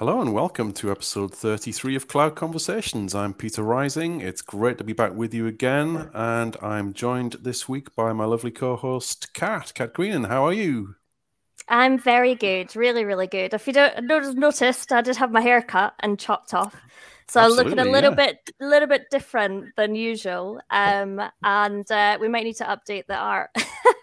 Hello and welcome to episode 33 of Cloud Conversations. I'm Peter Rising. It's great to be back with you again, and I'm joined this week by my lovely co host, Kat. Kat Greenan, how are you? I'm very good, really, really good. If you don't noticed, I did have my hair cut and chopped off. So Absolutely, looking a little yeah. bit, a little bit different than usual, um, and uh, we might need to update the art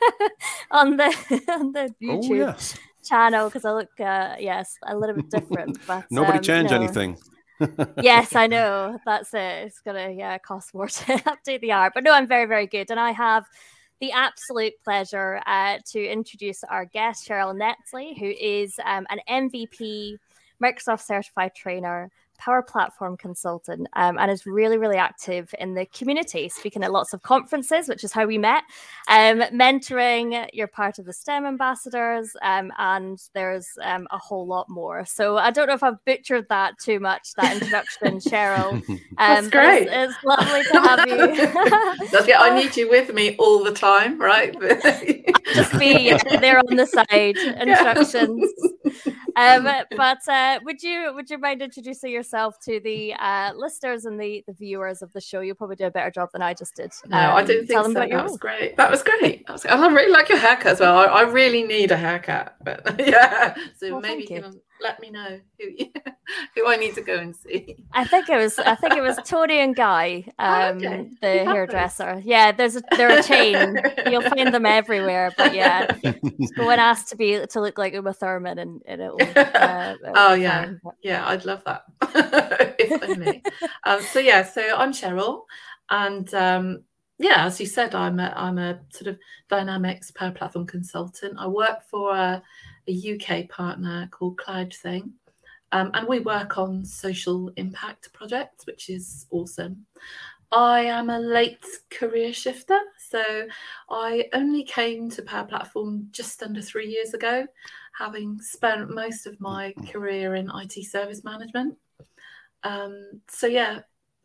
on the on the oh, YouTube. Oh, yes channel because I look, uh, yes, a little bit different. But nobody um, change anything. yes, I know. That's it. It's gonna yeah cost more to update the art, but no, I'm very very good, and I have the absolute pleasure uh, to introduce our guest Cheryl Netzley, who is um, an MVP Microsoft certified trainer Power Platform consultant um, and is really, really active in the community, speaking at lots of conferences, which is how we met, um, mentoring. You're part of the STEM ambassadors, um, and there's um, a whole lot more. So I don't know if I've butchered that too much, that introduction, Cheryl. That's um, great. It's, it's, lovely to have you. That's I need you with me all the time, right? Just be there on the side, instructions. Um, but uh, would you would you mind introducing yourself to the uh, listeners and the, the viewers of the show? You'll probably do a better job than I just did. No, um, I didn't think so. That was great. That was great. I, was, I really like your haircut as well. I, I really need a haircut, but yeah. So well, maybe you can let me know who who I need to go and see. I think it was I think it was Toni and Guy, um, okay. the you hairdresser. Yeah, there's a they're a chain. You'll find them everywhere. But yeah, when and ask to be to look like Uma Thurman, and, and it'll. Uh, it'll oh yeah, fine. yeah, I'd love that. if only. um, so yeah, so I'm Cheryl, and um, yeah, as you said, I'm a I'm a sort of Dynamics Power Platform consultant. I work for a a UK partner called CloudThing. Um, and we work on social impact projects, which is awesome. I am a late career shifter, so I only came to Power Platform just under three years ago, having spent most of my career in IT service management. Um, so, yeah,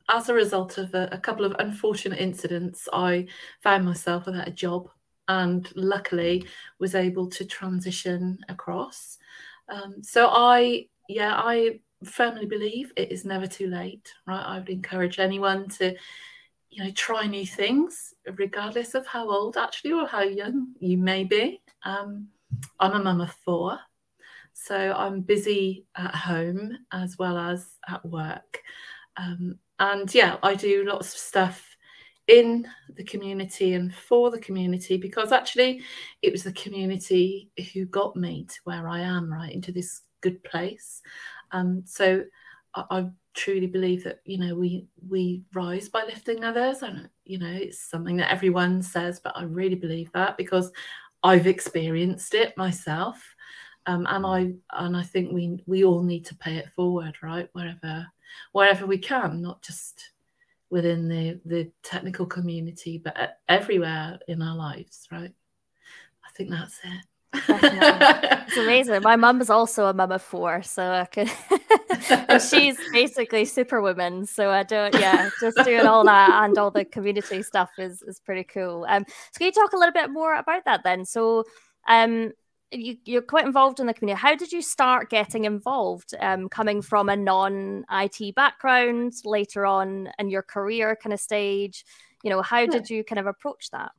as a result of a, a couple of unfortunate incidents, I found myself without a job and luckily was able to transition across. Um, so I, yeah, I firmly believe it is never too late, right? I would encourage anyone to, you know, try new things, regardless of how old actually or how young you may be. Um, I'm a mum of four, so I'm busy at home as well as at work. Um, and yeah, I do lots of stuff in the community and for the community because actually it was the community who got me to where I am, right, into this good place. Um, so I, I truly believe that you know we we rise by lifting others, and you know it's something that everyone says, but I really believe that because I've experienced it myself. Um, and I and I think we we all need to pay it forward, right? Wherever wherever we can, not just within the the technical community, but everywhere in our lives, right? I think that's it. it's amazing. My mum is also a mum of four, so I could. she's basically superwoman. So I don't, yeah, just doing all that and all the community stuff is is pretty cool. Um, so can you talk a little bit more about that then? So, um, you, you're quite involved in the community. How did you start getting involved? Um, coming from a non IT background later on in your career kind of stage, you know, how did you kind of approach that?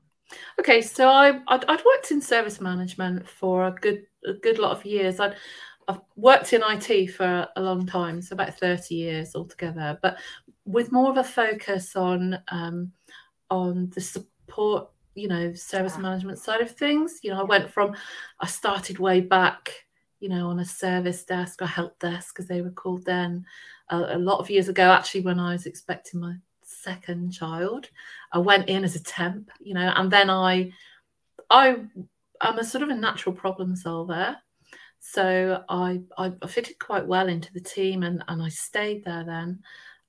Okay, so I I'd, I'd, worked in service management for a good a good lot of years. I'd I've worked in IT for a long time, so about thirty years altogether, but with more of a focus on um, on the support you know service management side of things. You know i went from i started way back you know on a service desk or help desk as they were called then a, a lot of years ago actually when i was expecting my second child. I went in as a temp you know and then i i i'm a sort of a natural problem solver. So I, I fitted quite well into the team and, and I stayed there then.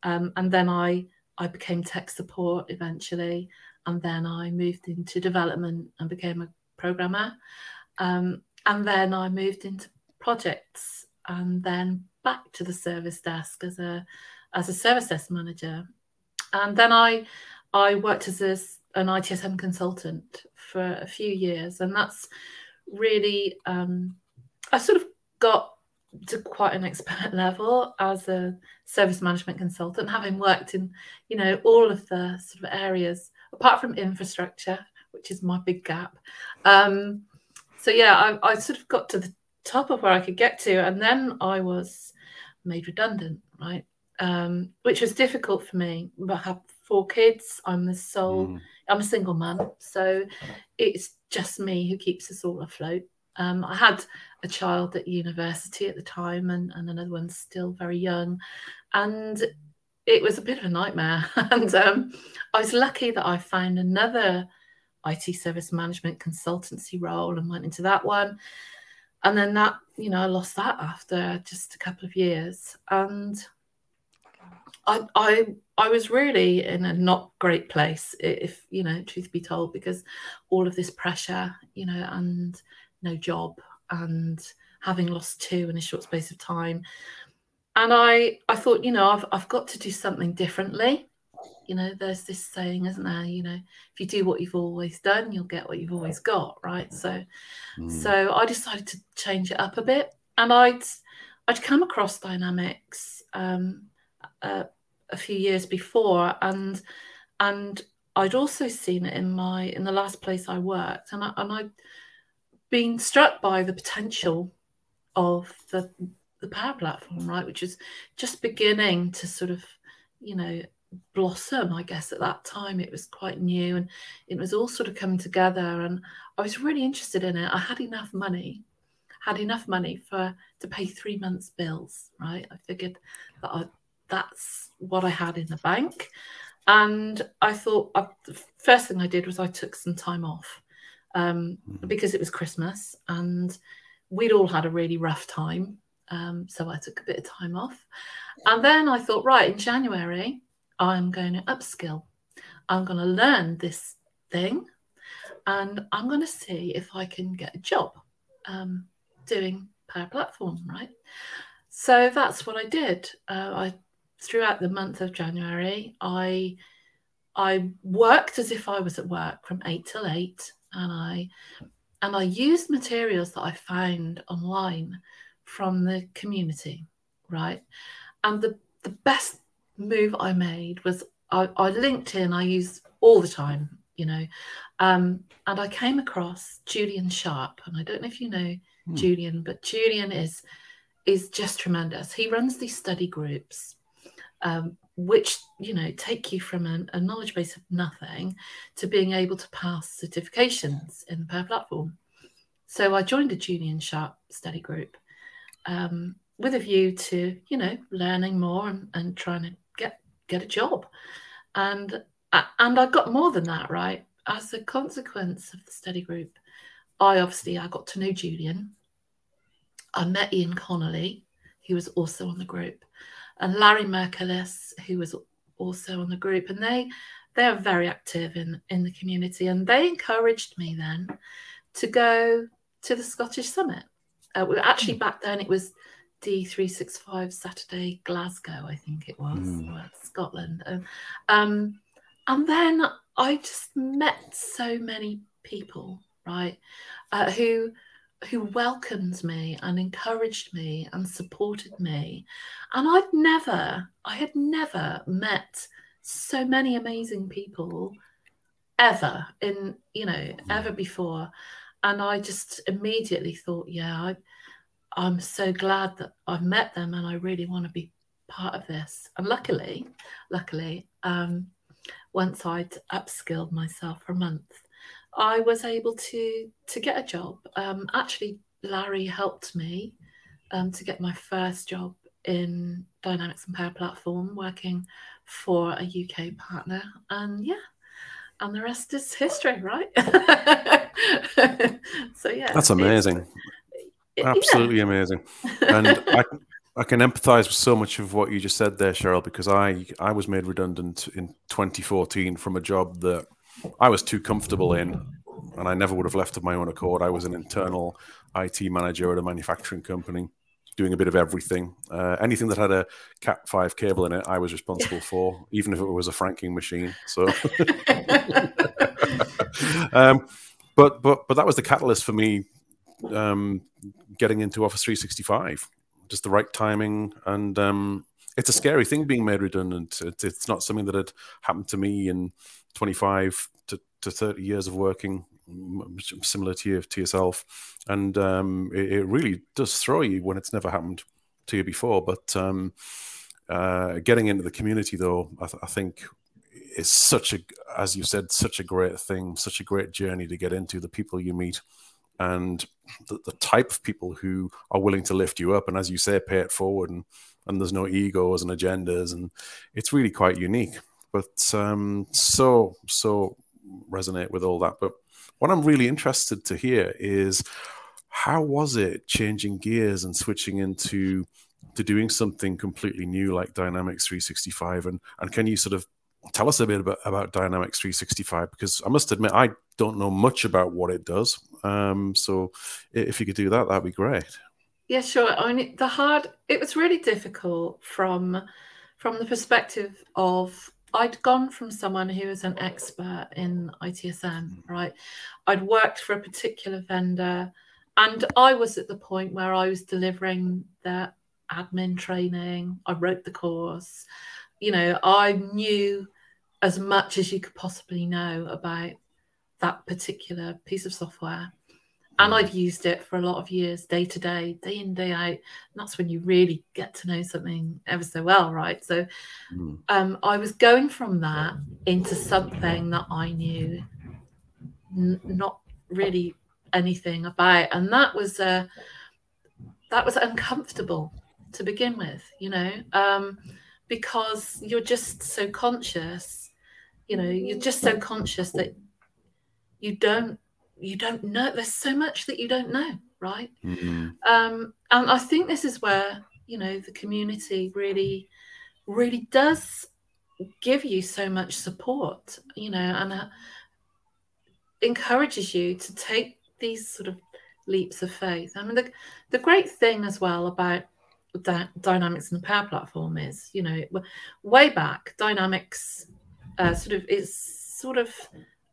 Um, and then I I became tech support eventually and then I moved into development and became a programmer. Um, and then I moved into projects and then back to the service desk as a as a service desk manager. And then I I worked as a, an ITSM consultant for a few years, and that's really um, I sort of got to quite an expert level as a service management consultant, having worked in, you know, all of the sort of areas apart from infrastructure, which is my big gap. Um, so yeah, I, I sort of got to the top of where I could get to, and then I was made redundant, right? Um, which was difficult for me. I have four kids. I'm the sole. Mm. I'm a single mum, so it's just me who keeps us all afloat. Um, I had a child at university at the time, and, and another one still very young, and it was a bit of a nightmare. and um, I was lucky that I found another IT service management consultancy role and went into that one. And then that, you know, I lost that after just a couple of years. And I, I, I was really in a not great place, if you know, truth be told, because all of this pressure, you know, and no job, and having lost two in a short space of time, and I, I thought, you know, I've, I've got to do something differently. You know, there's this saying, isn't there? You know, if you do what you've always done, you'll get what you've always got, right? So, mm. so I decided to change it up a bit, and I'd, I'd come across Dynamics. Um, uh, a few years before, and and I'd also seen it in my in the last place I worked, and I, and I'd been struck by the potential of the the power platform, right, which is just beginning to sort of, you know, blossom. I guess at that time it was quite new, and it was all sort of coming together, and I was really interested in it. I had enough money had enough money for to pay three months bills right i figured that I, that's what I had in the bank. And I thought I, the first thing I did was I took some time off um, mm-hmm. because it was Christmas and we'd all had a really rough time. Um, so I took a bit of time off. And then I thought, right, in January, I'm going to upskill. I'm going to learn this thing and I'm going to see if I can get a job um, doing Power Platform, right? So that's what I did. Uh, I throughout the month of January, I I worked as if I was at work from eight till eight, and I and I used materials that I found online from the community, right? And the the best move I made was I, I LinkedIn I use all the time, you know, um, and I came across Julian Sharp, and I don't know if you know hmm. Julian, but Julian is is just tremendous. He runs these study groups um, which you know take you from an, a knowledge base of nothing to being able to pass certifications in the Power Platform. So I joined a Julian Sharp study group um, with a view to you know learning more and, and trying to get get a job, and and I got more than that right as a consequence of the study group. I obviously I got to know Julian. I met Ian Connolly, who was also on the group and Larry Merkelis, who was also on the group, and they they are very active in in the community, and they encouraged me then to go to the Scottish Summit. Uh, actually, hmm. back then it was D365 Saturday Glasgow, I think it was, mm. Scotland. Um, um, and then I just met so many people, right, uh, who who welcomed me and encouraged me and supported me. And I'd never, I had never met so many amazing people ever in, you know, ever before. And I just immediately thought, yeah, I, I'm so glad that I've met them and I really want to be part of this. And luckily, luckily, um, once I'd upskilled myself for a month, I was able to to get a job. Um, actually, Larry helped me um, to get my first job in Dynamics and Power Platform, working for a UK partner, and yeah, and the rest is history, right? so yeah, that's amazing. It, Absolutely yeah. amazing, and I. I can empathize with so much of what you just said there, Cheryl, because I I was made redundant in 2014 from a job that I was too comfortable in, and I never would have left of my own accord. I was an internal IT manager at a manufacturing company, doing a bit of everything. Uh, anything that had a Cat five cable in it, I was responsible for, even if it was a franking machine. So, um, but but but that was the catalyst for me um, getting into Office 365. just the right timing, and um, it's a scary thing being made redundant. It's, it's not something that had happened to me in 25 to, to 30 years of working, similar to you to yourself, and um, it, it, really does throw you when it's never happened to you before. But um, uh, getting into the community, though, I, th- I think is such a, as you said, such a great thing, such a great journey to get into. The people you meet, and the, the, type of people who are willing to lift you up, and as you say, pay it forward, and and there's no egos and agendas, and it's really quite unique. But um, so so resonate with all that. But what I'm really interested to hear is how was it changing gears and switching into to doing something completely new like Dynamics 365, and and can you sort of tell us a bit about, about Dynamics 365 because I must admit I don't know much about what it does. Um, so if you could do that, that'd be great. Yeah, sure. I mean, the hard it was really difficult from from the perspective of I'd gone from someone who was an expert in ITSM, mm. right? I'd worked for a particular vendor, and I was at the point where I was delivering the admin training. I wrote the course. You know, I knew as much as you could possibly know about that particular piece of software. And. I've used it for a lot of years, day to day, day in, day out. And that's when you really get to know something ever so well, right? So mm. um, I was going from that into something that I knew n- not really anything about. And that was uh, that was uncomfortable to begin with, you know, um, because you're just so conscious you know you're just so conscious that you don't you don't know there's so much that you don't know right mm-hmm. um and i think this is where you know the community really really does give you so much support you know and uh, encourages you to take these sort of leaps of faith i mean the, the great thing as well about that dynamics and the power platform is you know way back dynamics uh, sort of is sort of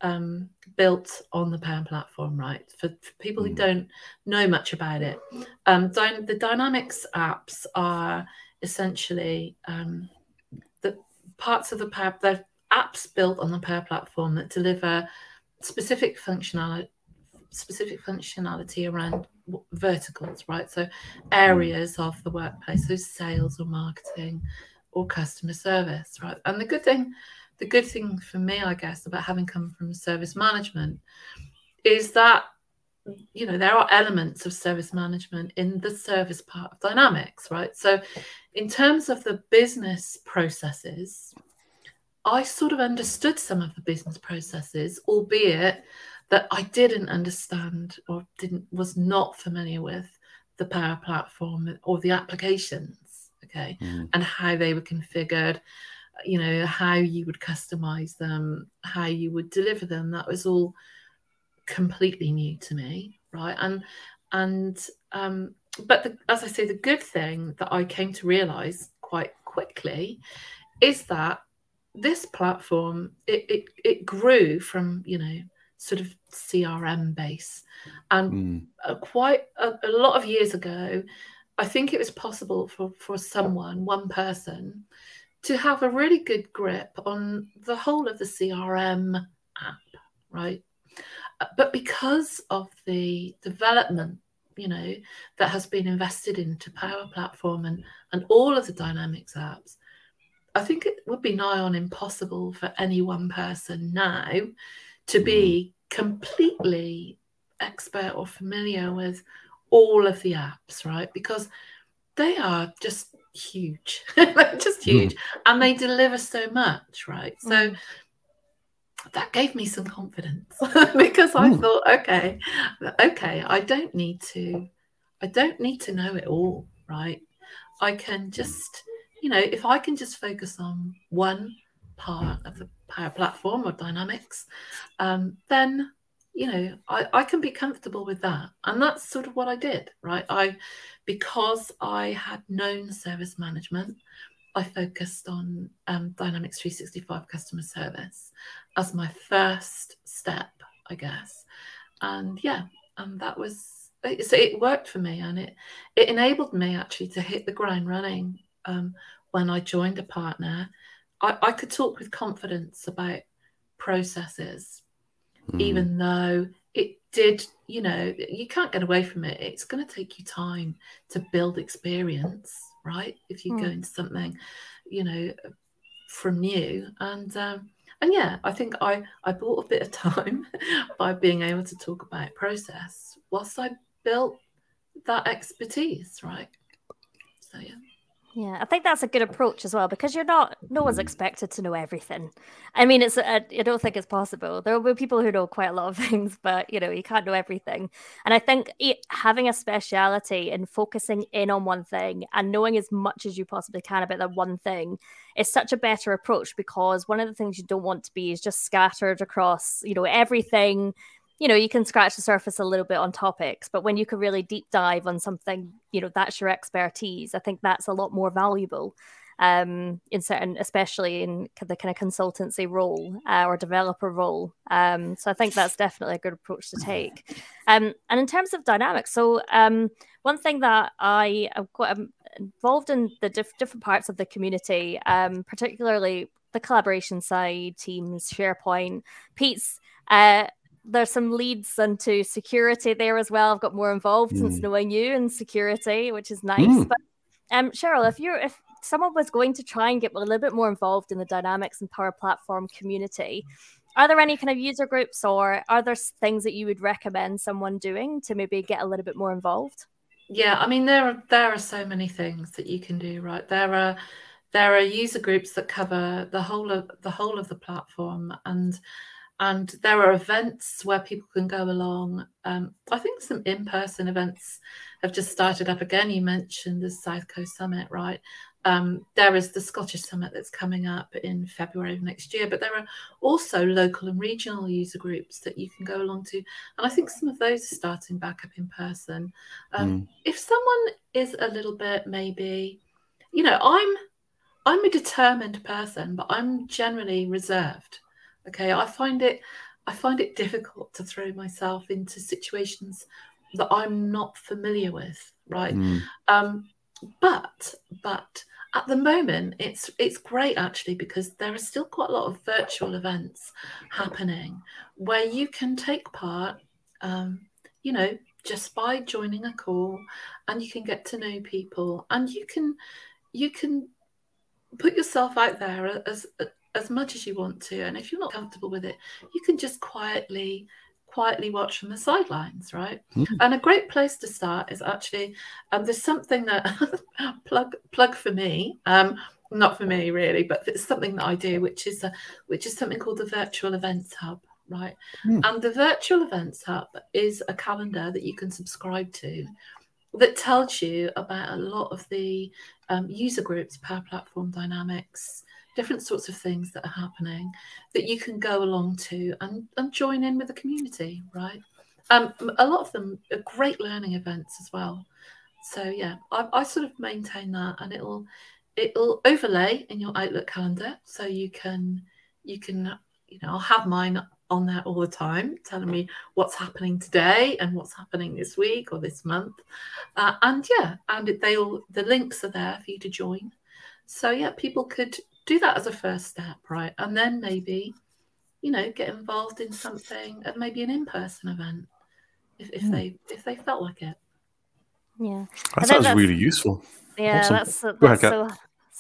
um, built on the Power Platform, right? For, for people who mm. don't know much about it, um, dy- the Dynamics apps are essentially um, the parts of the PAM, they're apps built on the Power Platform that deliver specific functionality, specific functionality around verticals, right? So areas of the workplace, so sales or marketing or customer service, right? And the good thing the good thing for me, I guess, about having come from service management is that you know there are elements of service management in the service part of dynamics right so in terms of the business processes i sort of understood some of the business processes albeit that i didn't understand or didn't was not familiar with the power platform or the applications okay mm. and how they were configured you know how you would customize them how you would deliver them that was all completely new to me right and and um but the, as i say the good thing that i came to realize quite quickly is that this platform it it, it grew from you know sort of crm base and mm. uh, quite a, a lot of years ago i think it was possible for for someone one person to have a really good grip on the whole of the CRM app, right? Uh, but because of the development, you know, that has been invested into Power Platform and, and all of the Dynamics apps, I think it would be nigh on impossible for any one person now to be mm. completely expert or familiar with all of the apps, right? Because they are just huge, just hmm. huge, mm. and they deliver so much, right? So mm. that gave me some confidence because I mm. thought, okay, okay, I don't need to, I don't need to know it all, right? I can just, you know, if I can just focus on one part of the power platform or dynamics, um, then you know I, I can be comfortable with that. And that's sort of what i did right? I because i had known service management i focused on um, dynamics 365 customer service as my first step i guess. And yeah and that was so it worked for me and it it enabled me actually to hit the ground running um, when I joined a partner. I, I could talk with confidence about processes, mm. even though it did, you know, you can't get away from it. It's going to take you time to build experience, right? If you mm. go into something, you know, from new. And um, and yeah, I think I I bought a bit of time by being able to talk about process whilst I built that expertise, right? So yeah. Yeah, I think that's a good approach as well because you're not, no one's mm. expected to know everything. I mean, it's, uh, I don't think it's possible. There will be people who know quite a lot of things, but you know, you can't know everything. And I think it, having a speciality and focusing in on one thing and knowing as much as you possibly can about that one thing is such a better approach because one of the things you don't want to be is just scattered across, you know, everything you know, you can scratch the surface a little bit on topics, but when you can really deep dive on something, you know, that's your expertise. I think that's a lot more valuable um, in certain, especially in the kind of consultancy role uh, or developer role. Um, so I think that's definitely a good approach to take. Um, and in terms of dynamics, so um, one thing that I am quite involved in the diff- different parts of the community, um, particularly the collaboration side, Teams, SharePoint, Pete's. Uh, there's some leads into security there as well. I've got more involved mm. since hmm. knowing you in security, which is nice. Mm. But um, Cheryl, if you're if someone was going to try and get a little bit more involved in the Dynamics and Power Platform community, are there any kind of user groups or are there things that you would recommend someone doing to maybe get a little bit more involved? Yeah, I mean there are there are so many things that you can do, right? There are there are user groups that cover the whole of the whole of the platform and and there are events where people can go along. Um, I think some in-person events have just started up again. You mentioned the South Coast Summit, right? Um, there is the Scottish Summit that's coming up in February of next year, but there are also local and regional user groups that you can go along to, and I think some of those are starting back up in person. Um, mm. If someone is a little bit maybe, you know, I'm I'm a determined person, but I'm generally reserved. Okay, I find it I find it difficult to throw myself into situations that I'm not familiar with, right? Mm. Um, but but at the moment it's it's great actually because there are still quite a lot of virtual events happening where you can take part um, you know just by joining a call and you can get to know people and you can you can put yourself out there as as much as you want to and if you're not comfortable with it you can just quietly quietly watch from the sidelines right mm. and a great place to start is actually um, there's something that plug plug for me um, not for me really but it's something that i do which is a, which is something called the virtual events hub right mm. and the virtual events hub is a calendar that you can subscribe to that tells you about a lot of the um, user groups power platform dynamics different sorts of things that are happening that you can go along to and, and join in with the community, right? Um, a lot of them are great learning events as well. So yeah, I, I sort of maintain that, and it'll it'll overlay in your Outlook calendar, so you can you can you know I'll have mine on there all the time, telling me what's happening today and what's happening this week or this month, uh, and yeah, and they all the links are there for you to join. So yeah, people could do that as a first step, right? And then maybe, you know, get involved in something, and maybe an in-person event, if, if mm. they if they felt like it. Yeah, that sounds really useful. Yeah, awesome. that's, that's ahead, so.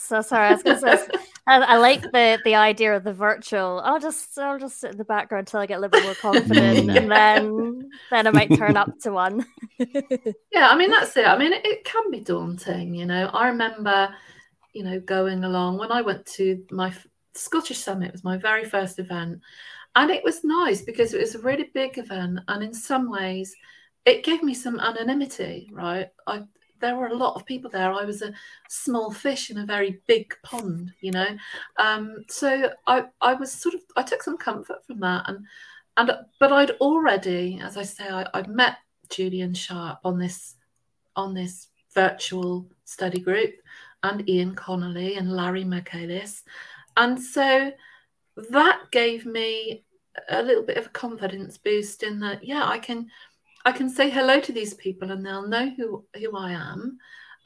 So sorry, I was going to say. I, I, like the the idea of the virtual. I'll just I'll just sit in the background until I get a little bit more confident, and then then I might turn up to one. yeah, I mean that's it. I mean it, it can be daunting, you know. I remember you know, going along. When I went to my Scottish Summit, was my very first event, and it was nice because it was a really big event, and in some ways, it gave me some anonymity. Right, I there were a lot of people there. I was a small fish in a very big pond, you know. Um, so I I was sort of I took some comfort from that, and and but I'd already, as I say, I, I'd met Julian Sharp on this on this virtual study group and Ian Connolly and Larry Michaelis. And so that gave me a little bit of a confidence boost in that, yeah, I can I can say hello to these people and they'll know who who I am.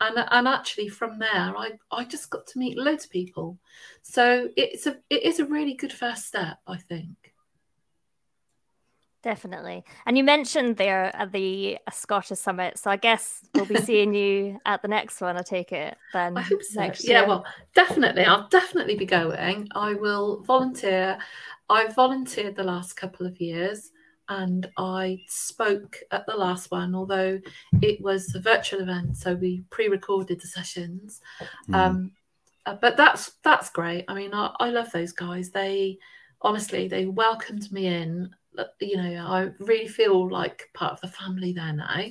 And, and actually from there I, I just got to meet loads of people so it's a it is a really good first step i think Definitely. And you mentioned there at the Scottish Summit. So I guess we'll be seeing you at the next one, I take it then. I hope so. Yeah, well, definitely. I'll definitely be going. I will volunteer. I volunteered the last couple of years and I spoke at the last one, although it was a virtual event, so we pre-recorded the sessions. Mm. Um, uh, but that's that's great. I mean, I, I love those guys. They honestly they welcomed me in you know, I really feel like part of the family there now.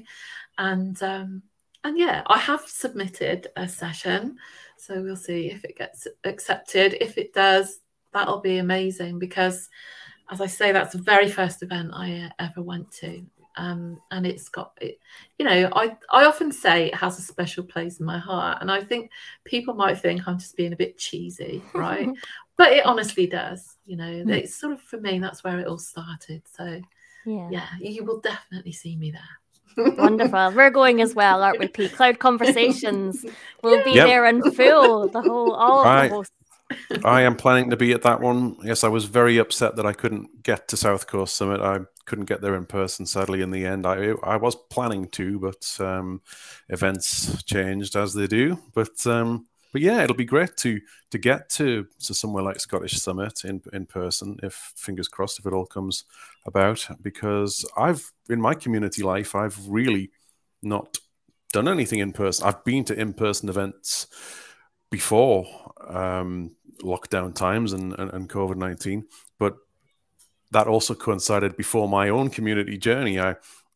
And um, and yeah, I have submitted a session, so we'll see if it gets accepted. If it does, that'll be amazing because, as I say, that's the very first event I uh, ever went to. Um, and it's got it, you know, I, I often say it has a special place in my heart. And I think people might think I'm just being a bit cheesy, right? but it honestly does you know mm. it's sort of for me that's where it all started so yeah yeah you will definitely see me there wonderful we're going as well aren't we pete cloud conversations will be yep. there in full the whole all right. the I am planning to be at that one. Yes, I was very upset that I couldn't get to South Coast Summit. I couldn't get there in person. Sadly, in the end, I I was planning to, but um, events changed as they do. But um, but yeah, it'll be great to to get to to somewhere like Scottish Summit in in person. If fingers crossed, if it all comes about, because I've in my community life, I've really not done anything in person. I've been to in person events before um, lockdown times and and, and COVID nineteen, but that also coincided before my own community journey. I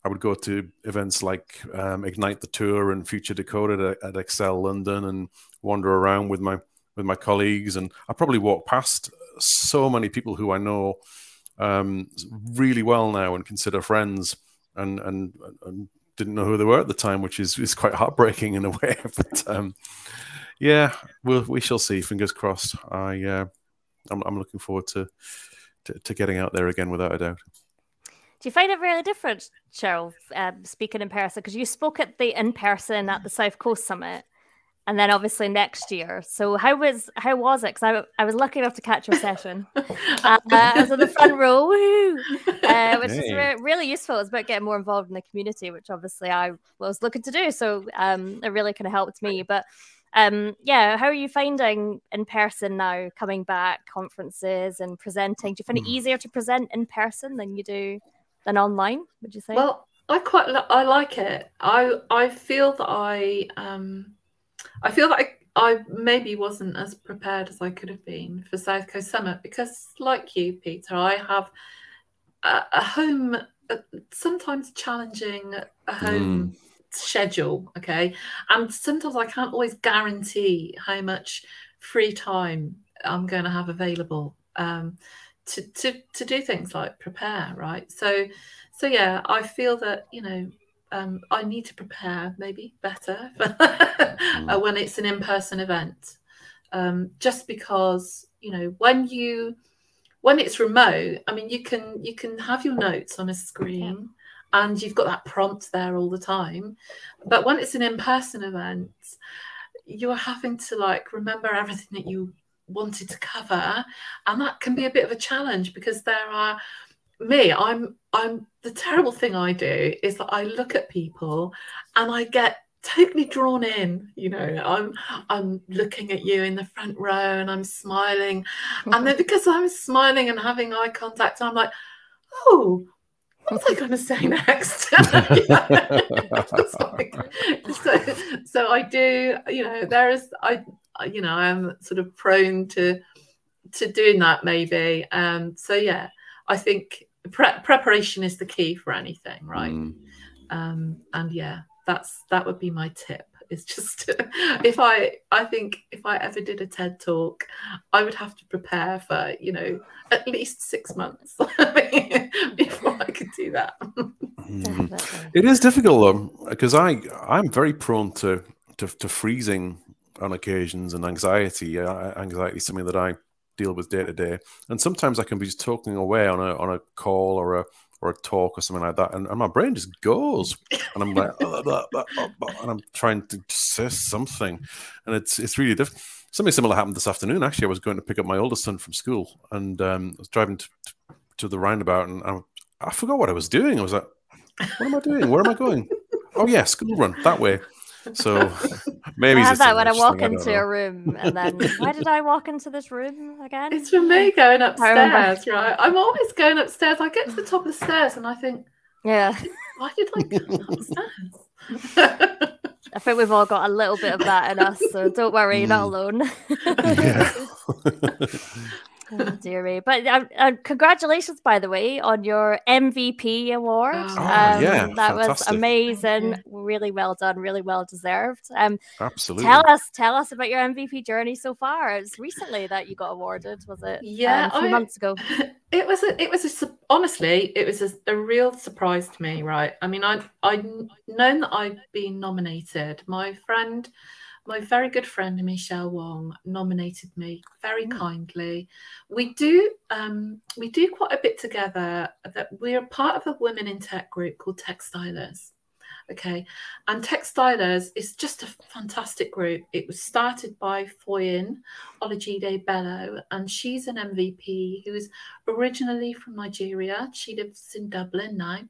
I would go to events like um, Ignite the Tour and Future Decoded at, at ExCeL London and wander around with my with my colleagues. And I probably walk past so many people who I know um, really well now and consider friends, and, and and didn't know who they were at the time, which is is quite heartbreaking in a way. but um, yeah, we'll, we shall see. Fingers crossed. I uh, I'm, I'm looking forward to, to to getting out there again, without a doubt. Do you find it really different, Cheryl, um, speaking in person? Because you spoke at the in person at the South Coast Summit, and then obviously next year. So how was how was it? Because I, I was lucky enough to catch your session. uh, I was in the front row, uh, which hey. is re- really useful. It was about getting more involved in the community, which obviously I was looking to do. So um, it really kind of helped me. But um, yeah, how are you finding in person now, coming back conferences and presenting? Do you find it hmm. easier to present in person than you do? Than online would you say? Well i quite i like it. I i feel that i um i feel that I, I maybe wasn't as prepared as i could have been for south coast summit because like you peter i have a, a home a, sometimes challenging a home mm. schedule okay? And sometimes i can't always guarantee how much free time i'm going to have available. Um, to, to to do things like prepare right so so yeah i feel that you know um, i need to prepare maybe better mm. when it's an in-person event um, just because you know when you when it's remote i mean you can you can have your notes on a screen yeah. and you've got that prompt there all the time but when it's an in-person event you're having to like remember everything that you wanted to cover and that can be a bit of a challenge because there are me i'm i'm the terrible thing i do is that i look at people and i get totally drawn in you know i'm i'm looking at you in the front row and i'm smiling. And then because i'm smiling and having eye contact i'm like oh was I going to say next? so, so I do, you know, there is, I, you know, I'm sort of prone to to doing that maybe. Um, so yeah, I think pre- preparation is the key for anything, right? Mm. Um, and yeah, that's that would be my tip. Is just if I I think if I ever did a TED talk, I would have to prepare for you know at least six months before could do that. Mm. It is difficult though because I I'm very prone to to, to freezing on occasions and anxiety. Uh, anxiety is something that I deal with day to day. And sometimes I can be just talking away on a on a call or a or a talk or something like that, and, and my brain just goes, and I'm like, blah, blah, blah, and I'm trying to say something, and it's it's really difficult. Something similar happened this afternoon. Actually, I was going to pick up my oldest son from school, and um, I was driving to, to the roundabout, and I, I forgot what I was doing. I was like, "What am I doing? Where am I going? oh yeah, school run that way." So maybe I have that when I walk thing, into I a room, and then why did I walk into this room again? It's for me going upstairs, right? I'm always going upstairs. I get to the top of the stairs, and I think, yeah, why did I go upstairs? I think we've all got a little bit of that in us, so don't worry, you're not hmm. alone. Oh, dearie. But uh, uh, congratulations, by the way, on your MVP award. Oh, um, yeah, that fantastic. was amazing. Really well done. Really well deserved. Um, Absolutely. Tell us, tell us about your MVP journey so far. It's recently that you got awarded, was it? Yeah, um, a few I, months ago. It was. A, it was a, honestly, it was a, a real surprise to me. Right. I mean, I I known that I'd been nominated. My friend my very good friend Michelle Wong nominated me very mm. kindly. We do um, we do quite a bit together. That we're part of a women in tech group called Textilers. Okay, and Textilers is just a fantastic group. It was started by Foyin Olajide Bello, and she's an MVP who is originally from Nigeria. She lives in Dublin now.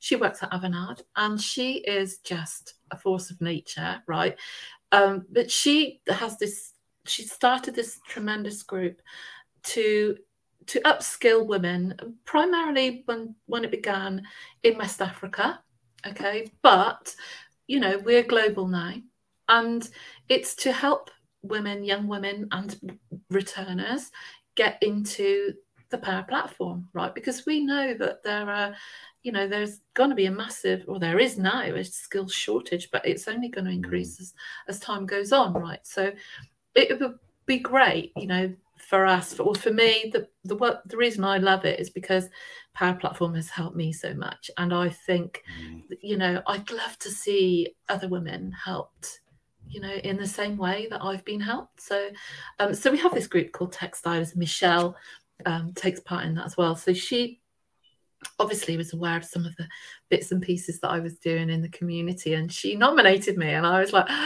She works at Avanade, and she is just a force of nature, right? Um, but she has this, she started this tremendous group to to upskill women, primarily when when it began in West Africa. Okay, but you know we're global now, and it's to help women, young women, and returners get into the power platform, right? Because we know that there are you know, there's going to be a massive, or there is now a skills shortage, but it's only going to mm. increase as, as time goes on, right? So it would be great, you know, for us, for, or for me, the the work, the reason I love it is because Power Platform has helped me so much, and I think, mm. you know, I'd love to see other women helped you know, in the same way that I've been helped. So, um, so we have this group called Textilers. Michelle um, takes part in that as well. So she obviously was aware of some of the bits and pieces that I was doing in the community, and she nominated me, and I was like.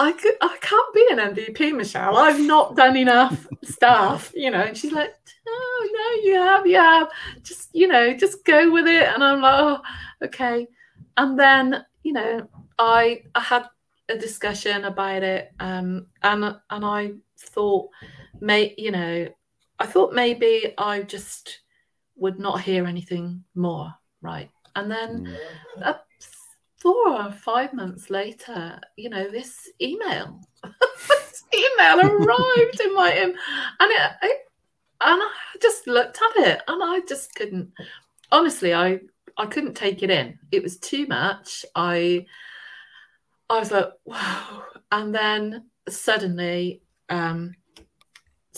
I could, I can't be an MVP, Michelle. I've not done enough stuff, you know. And she's like, "Oh no, you have, you have. Just, you know, just go with it." And I'm like, "Oh, okay." And then, you know, I I had a discussion about it, um, and and I thought, may you know, I thought maybe I just would not hear anything more, right? And then mm. uh, four or five months later, you know, this email, this email arrived in my in, and it, it, and I just looked at it, and I just couldn't. Honestly, I I couldn't take it in. It was too much. I I was like, wow. And then suddenly, um,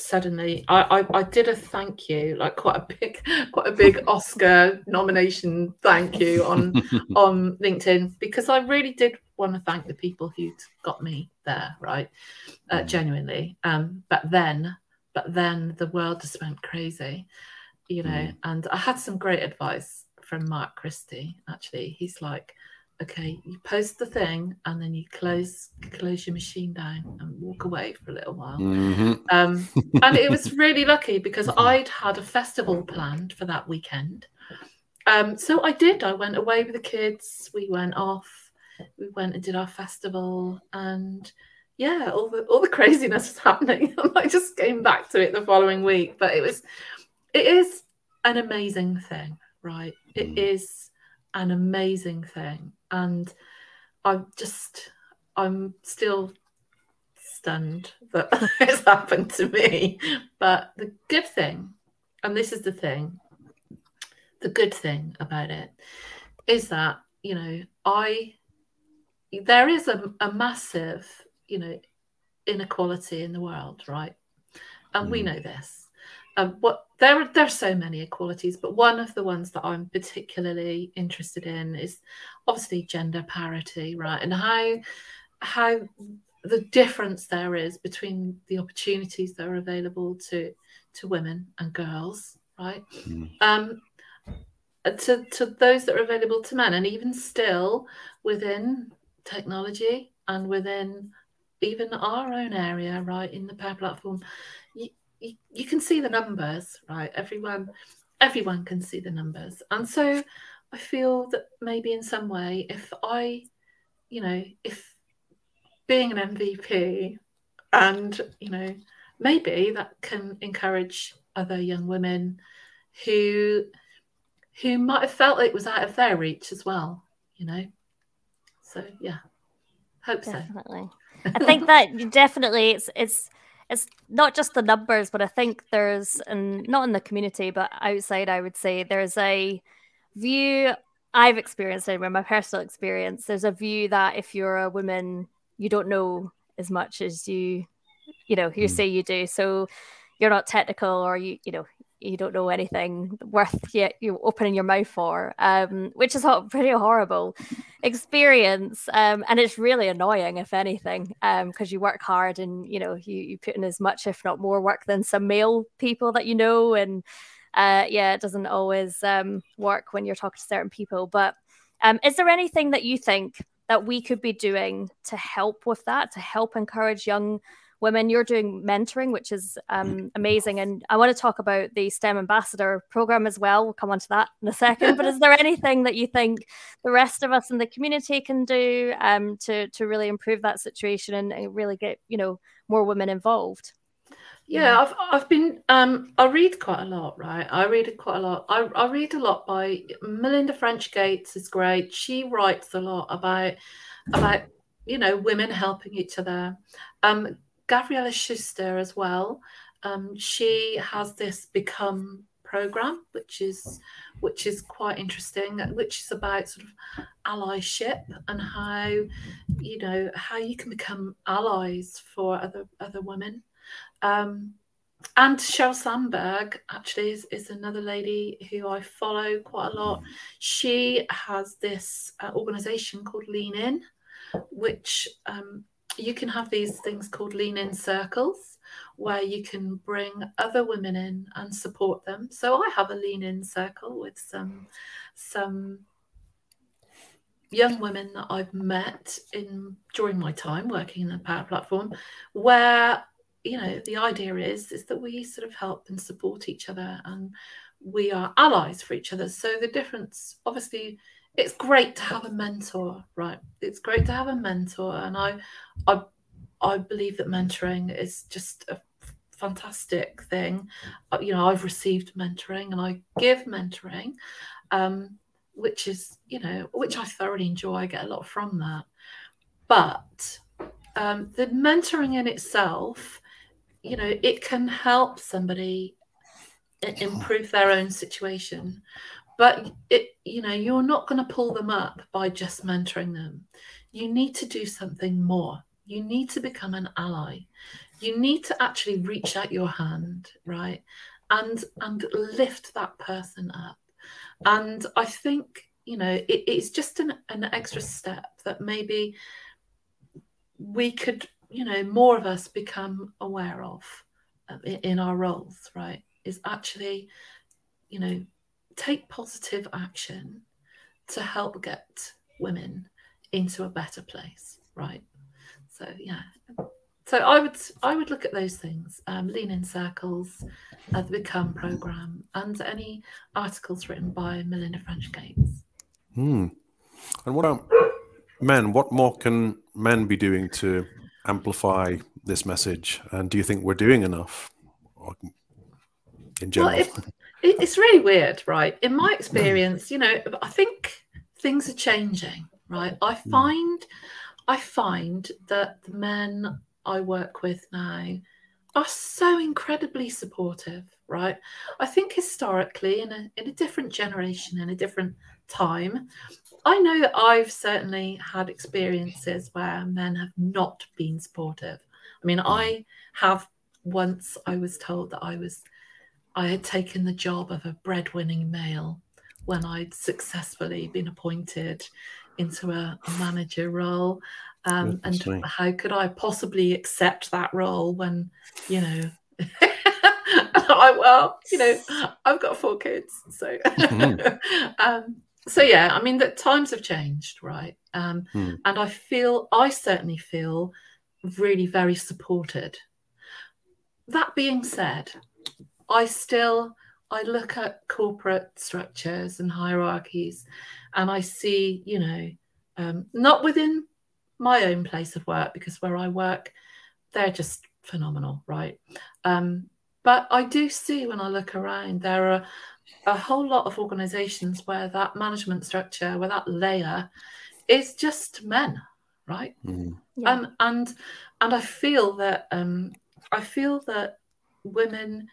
suddenly I, I, I did a thank you like quite a big quite a big oscar nomination thank you on on linkedin because i really did want to thank the people who'd got me there right uh, mm. genuinely um but then but then the world just went crazy you know mm. and i had some great advice from mark christie actually he's like okay you post the thing and then you close close your machine down and walk away for a little while. Mm-hmm. um, and it was really lucky because i'd had a festival planned for that weekend. Um, so i did i went away with the kids we went off we went and did our festival and yeah all the all the craziness was happening. And i just came back to it the following week but it was it is an amazing thing right? It mm. is an amazing thing and I'm just I'm still stunned that it's happened to me. But the good thing, and this is the thing, the good thing about it is that, you know, I there is a, a massive, you know, inequality in the world, right? And mm. we know this. Um, what there there are so many equalities, but one of the ones that I'm particularly interested in is obviously gender parity, right? And how how the difference there is between the opportunities that are available to to women and girls, right? Mm. Um, to to those that are available to men, and even still within technology and within even our own area, right, in the power platform, you, you, can see the numbers, right? Everyone everyone can see the numbers. And so I feel that maybe in some way, if I, you know, if being an MVP and, you know, maybe that can encourage other young women who who might have felt it was out of their reach as well, you know. So yeah. Hope definitely. so. I think that definitely it's it's it's not just the numbers, but I think there's and not in the community, but outside, I would say there's a view I've experienced anyway, my personal experience. There's a view that if you're a woman, you don't know as much as you, you know, you mm. say you do. So you're not technical, or you, you know, you don't know anything worth yet you opening your mouth for, um, which is a pretty horrible experience. Um, and it's really annoying, if anything, because um, you work hard and you know you, you put in as much, if not more, work than some male people that you know. And uh, yeah, it doesn't always um, work when you're talking to certain people. But um, is there anything that you think that we could be doing to help with that, to help encourage young women. You're doing mentoring, which is um, amazing. And I want to talk about the STEM ambassador program as well. We'll come on to that in a second. but is there anything that you think the rest of us in the community can do um, to to really improve that situation and, and really get you know more women involved? Yeah, I've I've been um I read quite a lot, right? I read quite a lot. I, I read a lot by Melinda French Gates is great. She writes a lot about about you know women helping each other. Um Gavriella Schuster as well. Um, she has this become program, which is which is quite interesting, which is about sort of allyship and how you know how you can become allies for other other women. Um, and Sheryl Sandberg actually is, is another lady who I follow quite a lot. She has this uh, organization called Lean In, which um, you can have these things called lean in circles where you can bring other women in and support them. So I have a lean in circle with some some young women that I've met in during my time working in the power platform where you know the idea is is that we sort of help and support each other and we are allies for each other so the difference obviously it's great to have a mentor, right? It's great to have a mentor, and I, I, I believe that mentoring is just a fantastic thing. Uh, you know, I've received mentoring, and I give mentoring, um, which is you know, which I thoroughly enjoy. I get a lot from that, but um, the mentoring in itself, you know, it can help somebody improve their own situation but it you know you're not going to pull them up by just mentoring them. You need to do something more. You need to become an ally. You need to actually reach out your hand right and and lift that person up. And i think you know it, it's just an, an extra step that maybe we could you know more of us become aware of uh, in our roles right is actually you know take positive action to help get women into a better place right? So yeah. So i would i would look at those things um, lean in circles uh, the become program and any articles written by melinda french gates. Hmm. and what about men? What more can men be doing to amplify this message? And do you think we're doing enough in general? well, if, it's really weird, right? In my experience, you know, I think things are changing, right? I hmm. find I find that the men I work with now are so incredibly supportive, right? I think historically in a in a different generation, in a different time, I know that I've certainly had experiences where men have not been supportive. I mean, I have once I was told that I was I had taken the job of a breadwinning male when I'd successfully been appointed into a, a manager role. Um, and how could I possibly accept that role when, you know, like, well, you know, I've got four kids, so mm-hmm. um, so yeah, I mean that times have changed, right? Um, mm. And I feel, I certainly feel, really very supported. That being said, I still I look at corporate structures and hierarchies, and I see, you know, um, not within my own place of work because where I work, they're just phenomenal, right? Um, but I do see when I look around, there are a whole lot of organizations where that management structure, where that layer is just men, right? Mm. Yeah. And and and I feel that um, I feel that women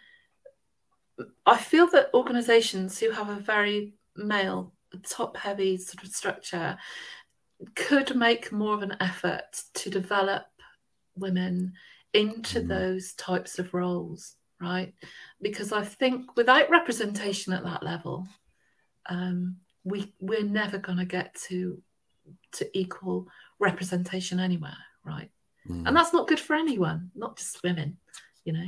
I feel that organizations who have a very male, top heavy sort of structure could make more of an effort to develop women into mm. those types of roles, right? Because I think without representation at that level, um, we we're never going to get to to equal representation anywhere, right? Mm. And that's not good for anyone, not just women, you know.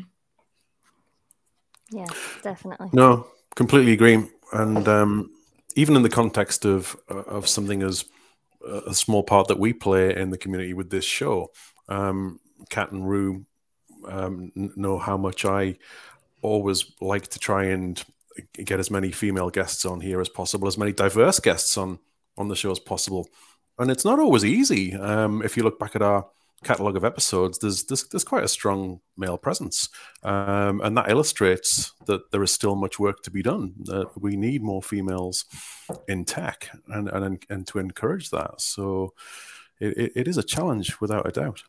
Yeah, definitely. No, completely agree. And um, even in the context of uh, of something as a small part that we play in the community with this show, um, Kat and Rue um, know how much I always like to try and get as many female guests on here as possible, as many diverse guests on on the show as possible. And it's not always easy. Um, if you look back at our catalog of episodes, there's, there's there's quite a strong male presence, um, and that illustrates that there is still much work to be done. Uh, we need more females in tech, and and and to encourage that. So it, it, is a challenge without a doubt.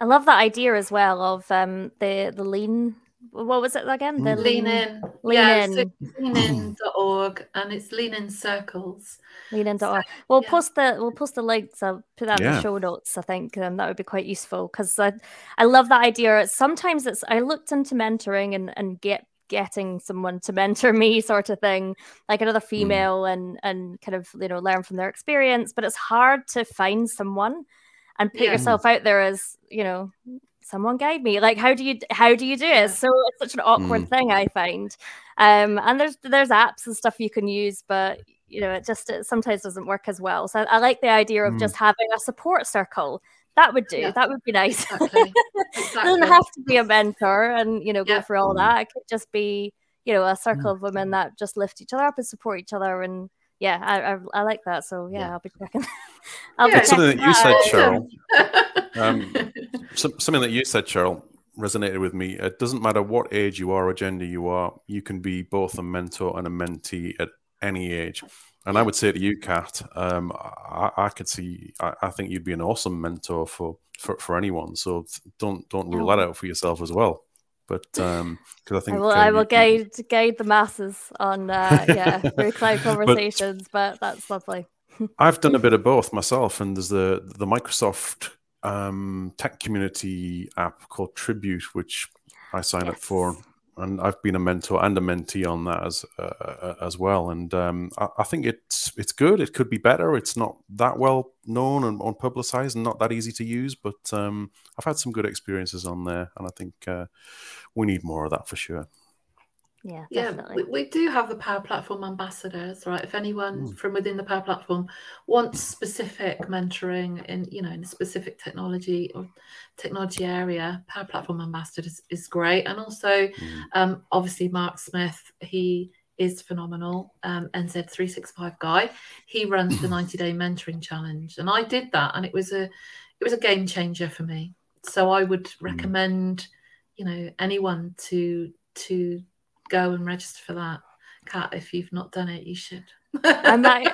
I love that idea as well of um, the the lean what was it again? The lean, lean in. Lean yeah, in. So leanin.org and it's lean in circles. Lean So, we'll yeah. post the we'll post the links. I'll put that yeah. in the show notes, I think. and that would be quite useful because I I love that idea. Sometimes it's I looked into mentoring and, and get getting someone to mentor me sort of thing like another hmm. female mm. and and kind of you know learn from their experience but it's hard to find someone and put yeah. yourself out there as you know someone guide me like how do you how do you do it so it's such an awkward mm. thing i find um and there's there's apps and stuff you can use but you know it just it sometimes doesn't work as well so i, I like the idea of mm. just having a support circle that would do yeah. that would be nice exactly. Exactly. it doesn't have to be a mentor and you know go yeah. for all that it could just be you know a circle mm. of women that just lift each other up and support each other and yeah, I, I, I like that. So yeah, yeah. I'll be checking. I'll yeah. be something that you said, Cheryl. um, something that you said, Cheryl, resonated with me. It doesn't matter what age you are or gender you are. You can be both a mentor and a mentee at any age. And I would say to you, Kat, um, I, I, could see. I, I, think you'd be an awesome mentor for for, for anyone. So don't don't rule oh. that out for yourself as well. But um, because I think I will, uh, I will guide guide the masses on uh, yeah through cloud conversations, but, but that's lovely. I've done a bit of both myself, and there's the the Microsoft um, tech community app called Tribute, which I sign yes. up for and I've been a mentor and a mentee on that as uh, uh, as well. And um, I, I, think it's it's good. It could be better. It's not that well known and publicized, and not that easy to use. But um, I've had some good experiences on there, and I think uh, we need more of that for sure. Yeah, definitely. Yeah, we, we, do have the Power Platform ambassadors, right? If anyone mm. from within the Power Platform wants specific mentoring in, you know, in a specific technology or technology area, Power Platform ambassador is, is great. And also, mm. um, obviously, Mark Smith, he is phenomenal. Um, NZ365 guy. He runs the 90 day mentoring challenge, and I did that, and it was a it was a game changer for me. So I would mm. recommend, you know, anyone to to go and register for that. Kat, if you've not done it, you should. I might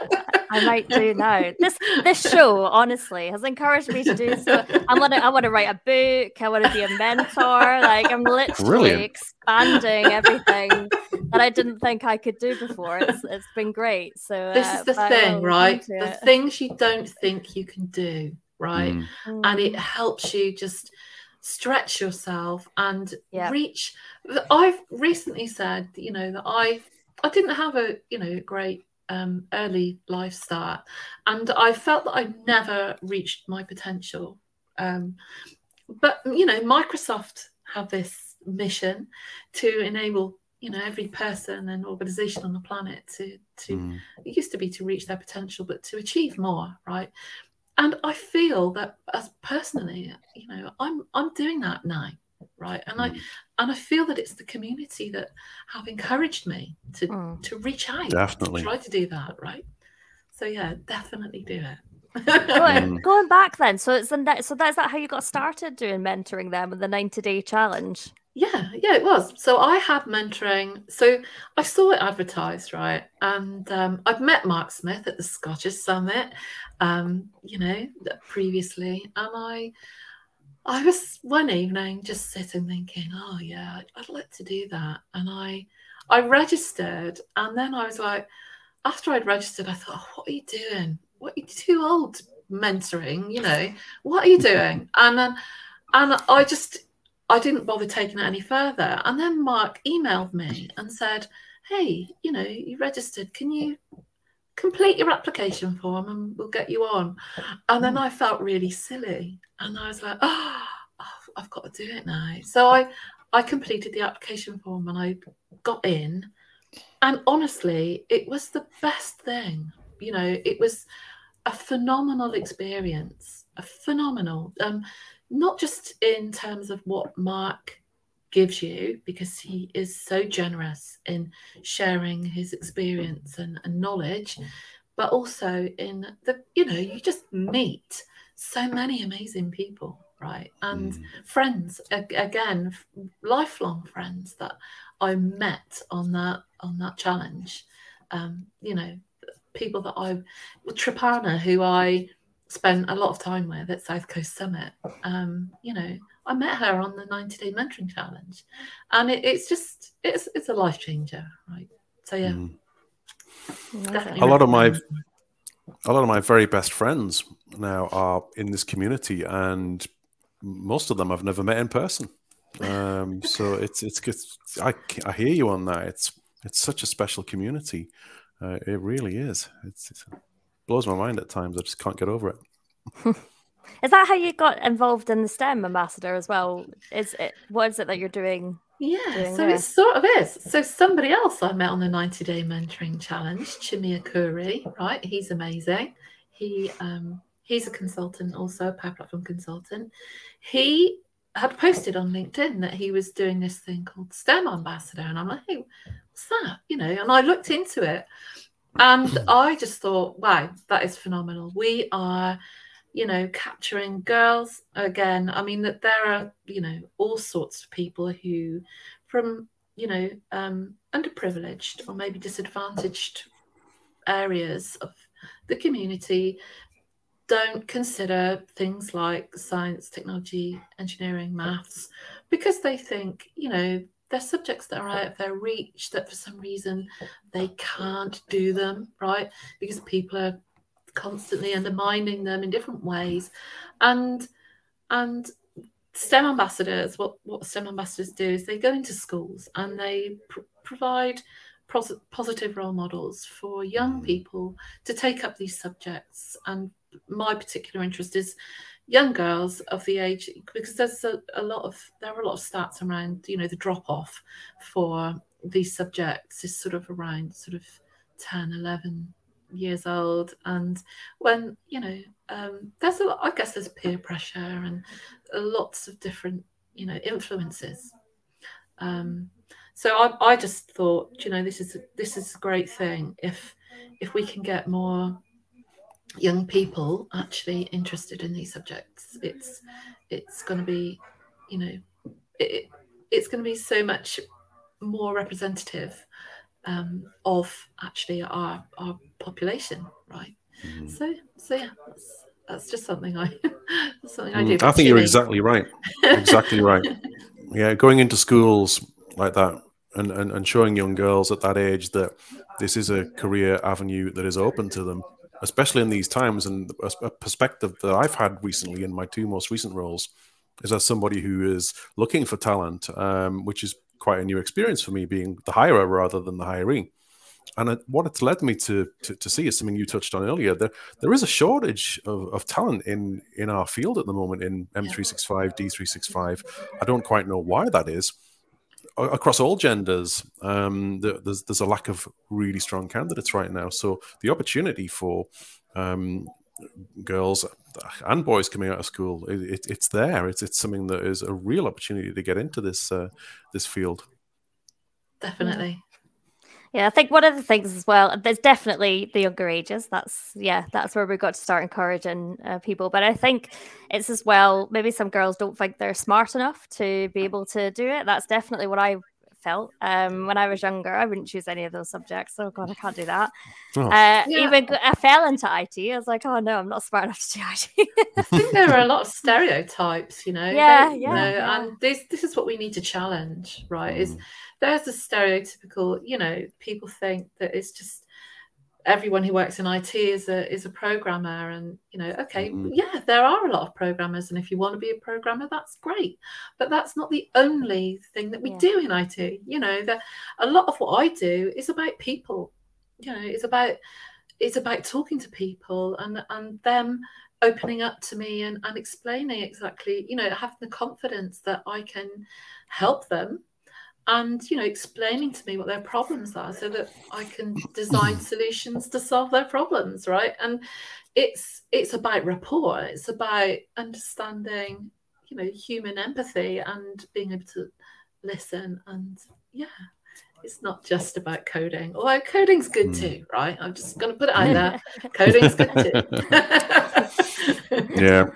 I might do now. This this show honestly has encouraged me to do so. I want to I want to write a book. I want to be a mentor. Like I'm literally Brilliant. expanding everything that I didn't think I could do before. It's it's been great. So this uh, is the thing, right? The things you don't think you can do, right? Mm. And it helps you just stretch yourself and yeah. reach. I've recently said, you know, that I I didn't have a you know great um, early life start, and I felt that I never reached my potential. Um, but you know, Microsoft have this mission to enable you know every person and organization on the planet to to mm. it used to be to reach their potential but to achieve more right and i feel that as personally you know i'm i'm doing that now right and mm. i and i feel that it's the community that have encouraged me to mm. to reach out definitely to try to do that right so yeah definitely do it going, mm. going back then so it's the so that's that how you got started doing mentoring them with the 90 day challenge yeah, yeah, it was. So I had mentoring. So I saw it advertised, right? And um, i've met Mark Smith at the Scottish Summit, um, you know, previously, and I, I was one evening just sitting thinking, oh yeah, I'd like to do that, and I, I registered, and then I was like, after I'd registered, I thought, oh, what are you doing? What are you too old mentoring? You know, what are you doing? And then, and I just I didn't bother taking it any further. And then Mark emailed me and said, Hey, you know, you registered. Can you complete your application form and we'll get you on? And then I felt really silly. And I was like, Oh, I've got to do it now. So I, I completed the application form and I got in. And honestly, it was the best thing. You know, it was a phenomenal experience, a phenomenal. Um, not just in terms of what Mark gives you, because he is so generous in sharing his experience and, and knowledge, but also in the, you know, you just meet so many amazing people, right? And mm. friends, again, lifelong friends that I met on that on that challenge. Um, you know, people that I, Trapana, who I spent a lot of time with at South Coast Summit. Um, you know, I met her on the 90 day mentoring challenge, and it, it's just it's it's a life changer, right? So yeah, mm. a lot of my a lot of my very best friends now are in this community, and most of them I've never met in person. Um, so it's it's it's I I hear you on that. It's it's such a special community. Uh, it really is. It's, it's blows my mind at times. I just can't get over it. is that how you got involved in the STEM ambassador as well? Is it what is it that you're doing? Yeah, doing so it sort of is. So somebody else I met on the 90 day mentoring challenge, Chimia Kuri, right? He's amazing. He um he's a consultant, also a power platform consultant. He had posted on LinkedIn that he was doing this thing called STEM ambassador, and I'm like, hey, what's that? You know, and I looked into it, and I just thought, wow, that is phenomenal. We are, you know, capturing girls again. I mean, that there are, you know, all sorts of people who, from, you know, um, underprivileged or maybe disadvantaged areas of the community don't consider things like science, technology, engineering, maths, because they think, you know, they're subjects that are out of their reach that for some reason they can't do them right because people are constantly undermining them in different ways and and STEM ambassadors, what, what STEM ambassadors do is they go into schools and they pr- provide pros- positive role models for young mm. people to take up these subjects. And my particular interest is young girls of the age because there's a, a, lot of there are a lot of stats around you know the drop off for these subjects is sort of around sort of 10 11 years old. And when you know um, there's a lot i guess there's peer pressure and lots of different you know influences. Um, so I, I just thought you know this is this is a great thing if if we can get more young people actually interested in these subjects. It's it's going to be, you know, it, it's going to be so much more representative um, of actually our our population, right? Mm-hmm. So so yeah, that's, that's just something I something I do. Mm, I think you're exactly right. Exactly right. Yeah, going into schools like that and, and, and showing young girls at that age that this is a career avenue that is open to them especially in these times. And a perspective that I've had recently in my two most recent roles is as somebody who is looking for talent, um, which is quite a new experience for me, being the hirer rather than the hiree. and what it's led me to, to, to see is something you touched on earlier. There there is a shortage of, of talent in in our field at the moment in M365, D365. I don't quite know why that is. Across all genders, um, there's there's a lack of really strong candidates right now. So the opportunity for um, girls and boys coming out of school, it, it, it's there. It's it's something that is a real opportunity to get into this uh, this field. Definitely. Yeah, I think one of the things as well, there's definitely the younger ages. That's yeah, that's where we've got to start encouraging uh, people. But I think it's as well. Maybe some girls don't think they're smart enough to be able to do it. That's definitely what I felt um, when I was younger. I wouldn't choose any of those subjects. Oh god, I can't do that. Oh. Uh, yeah. Even I fell into IT. I was like, oh no, I'm not smart enough to do IT. I think there are a lot of stereotypes, you know. Yeah, they, yeah, you know, yeah, And this this is what we need to challenge, right? Mm. Is there's a stereotypical, you know, people think that it's just everyone who works in IT is a is a programmer and you know okay mm-hmm. yeah there are a lot of programmers and if you want to be a programmer that's great but that's not the only thing that we yeah. do in IT you know that a lot of what I do is about people you know it's about it's about talking to people and and them opening up to me and, and explaining exactly you know having the confidence that I can help them and you know explaining to me what their problems are so that i can design solutions to solve their problems right? And it's it's about rapport. It's about understanding you know human empathy and being able to listen and yeah it's not just about coding although coding's good hmm. too right? I'm just going to put it out there. Coding's good too yeah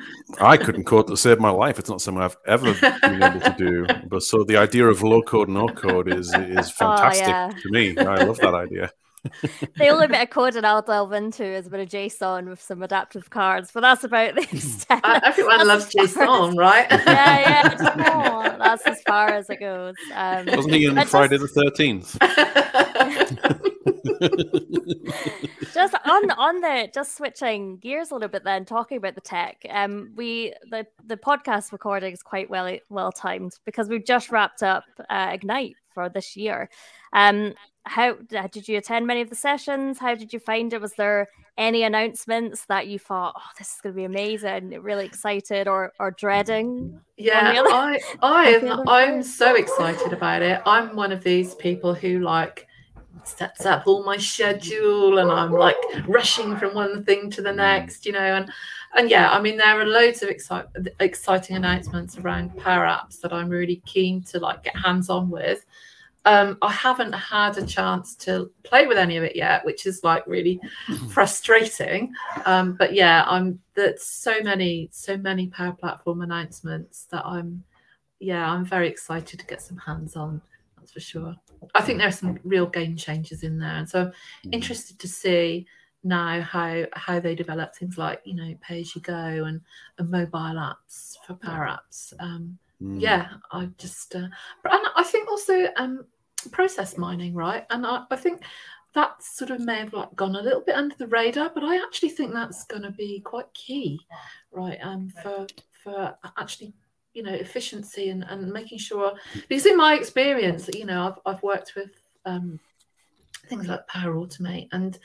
i couldn't code to save my life it's not something i've ever been able to do but so the idea of low code no code is is oh, fantastic oh, yeah. to me i love that idea the only bit of coding I'll delve into is a bit of JSON with some adaptive cards, but that's about the extent. Uh, everyone that's loves JSON, as, right? yeah, yeah. that's as far as it goes. Um, Wasn't he in Friday just, the Thirteenth? just on on the just switching gears a little bit, then talking about the tech. Um, we the the podcast recording is quite well well timed because we've just wrapped up uh, Ignite for this year. Um, how did you attend many of the sessions? How did you find it? Was there any announcements that you thought, "Oh, this is going to be amazing"? Really excited or or dreading? Yeah, I I am I'm so excited about it. I'm one of these people who like sets up all my schedule and I'm like rushing from one thing to the mm. next, you know, and and yeah, I mean there are loads of exci- exciting announcements around Power Apps that I'm really keen to like get hands on with. Um, I haven't had a chance to play with any of it yet, which is like really frustrating. Um, but yeah, I'm that's so many, so many Power Platform announcements that I'm, yeah, I'm very excited to get some hands on. That's for sure. I think there are some real game changers in there, and so I'm mm. interested to see now how how they develop things like you know pay as you go and, and mobile apps for power apps um mm. yeah i just uh, and i think also um process mining, right? And I, I think that sort of may have like gone a little bit under the radar, but I actually think that's going to be quite key, right? Um, for for actually you know efficiency and, and making sure because in my experience, you know, I've I've worked with um, things like Power Automate and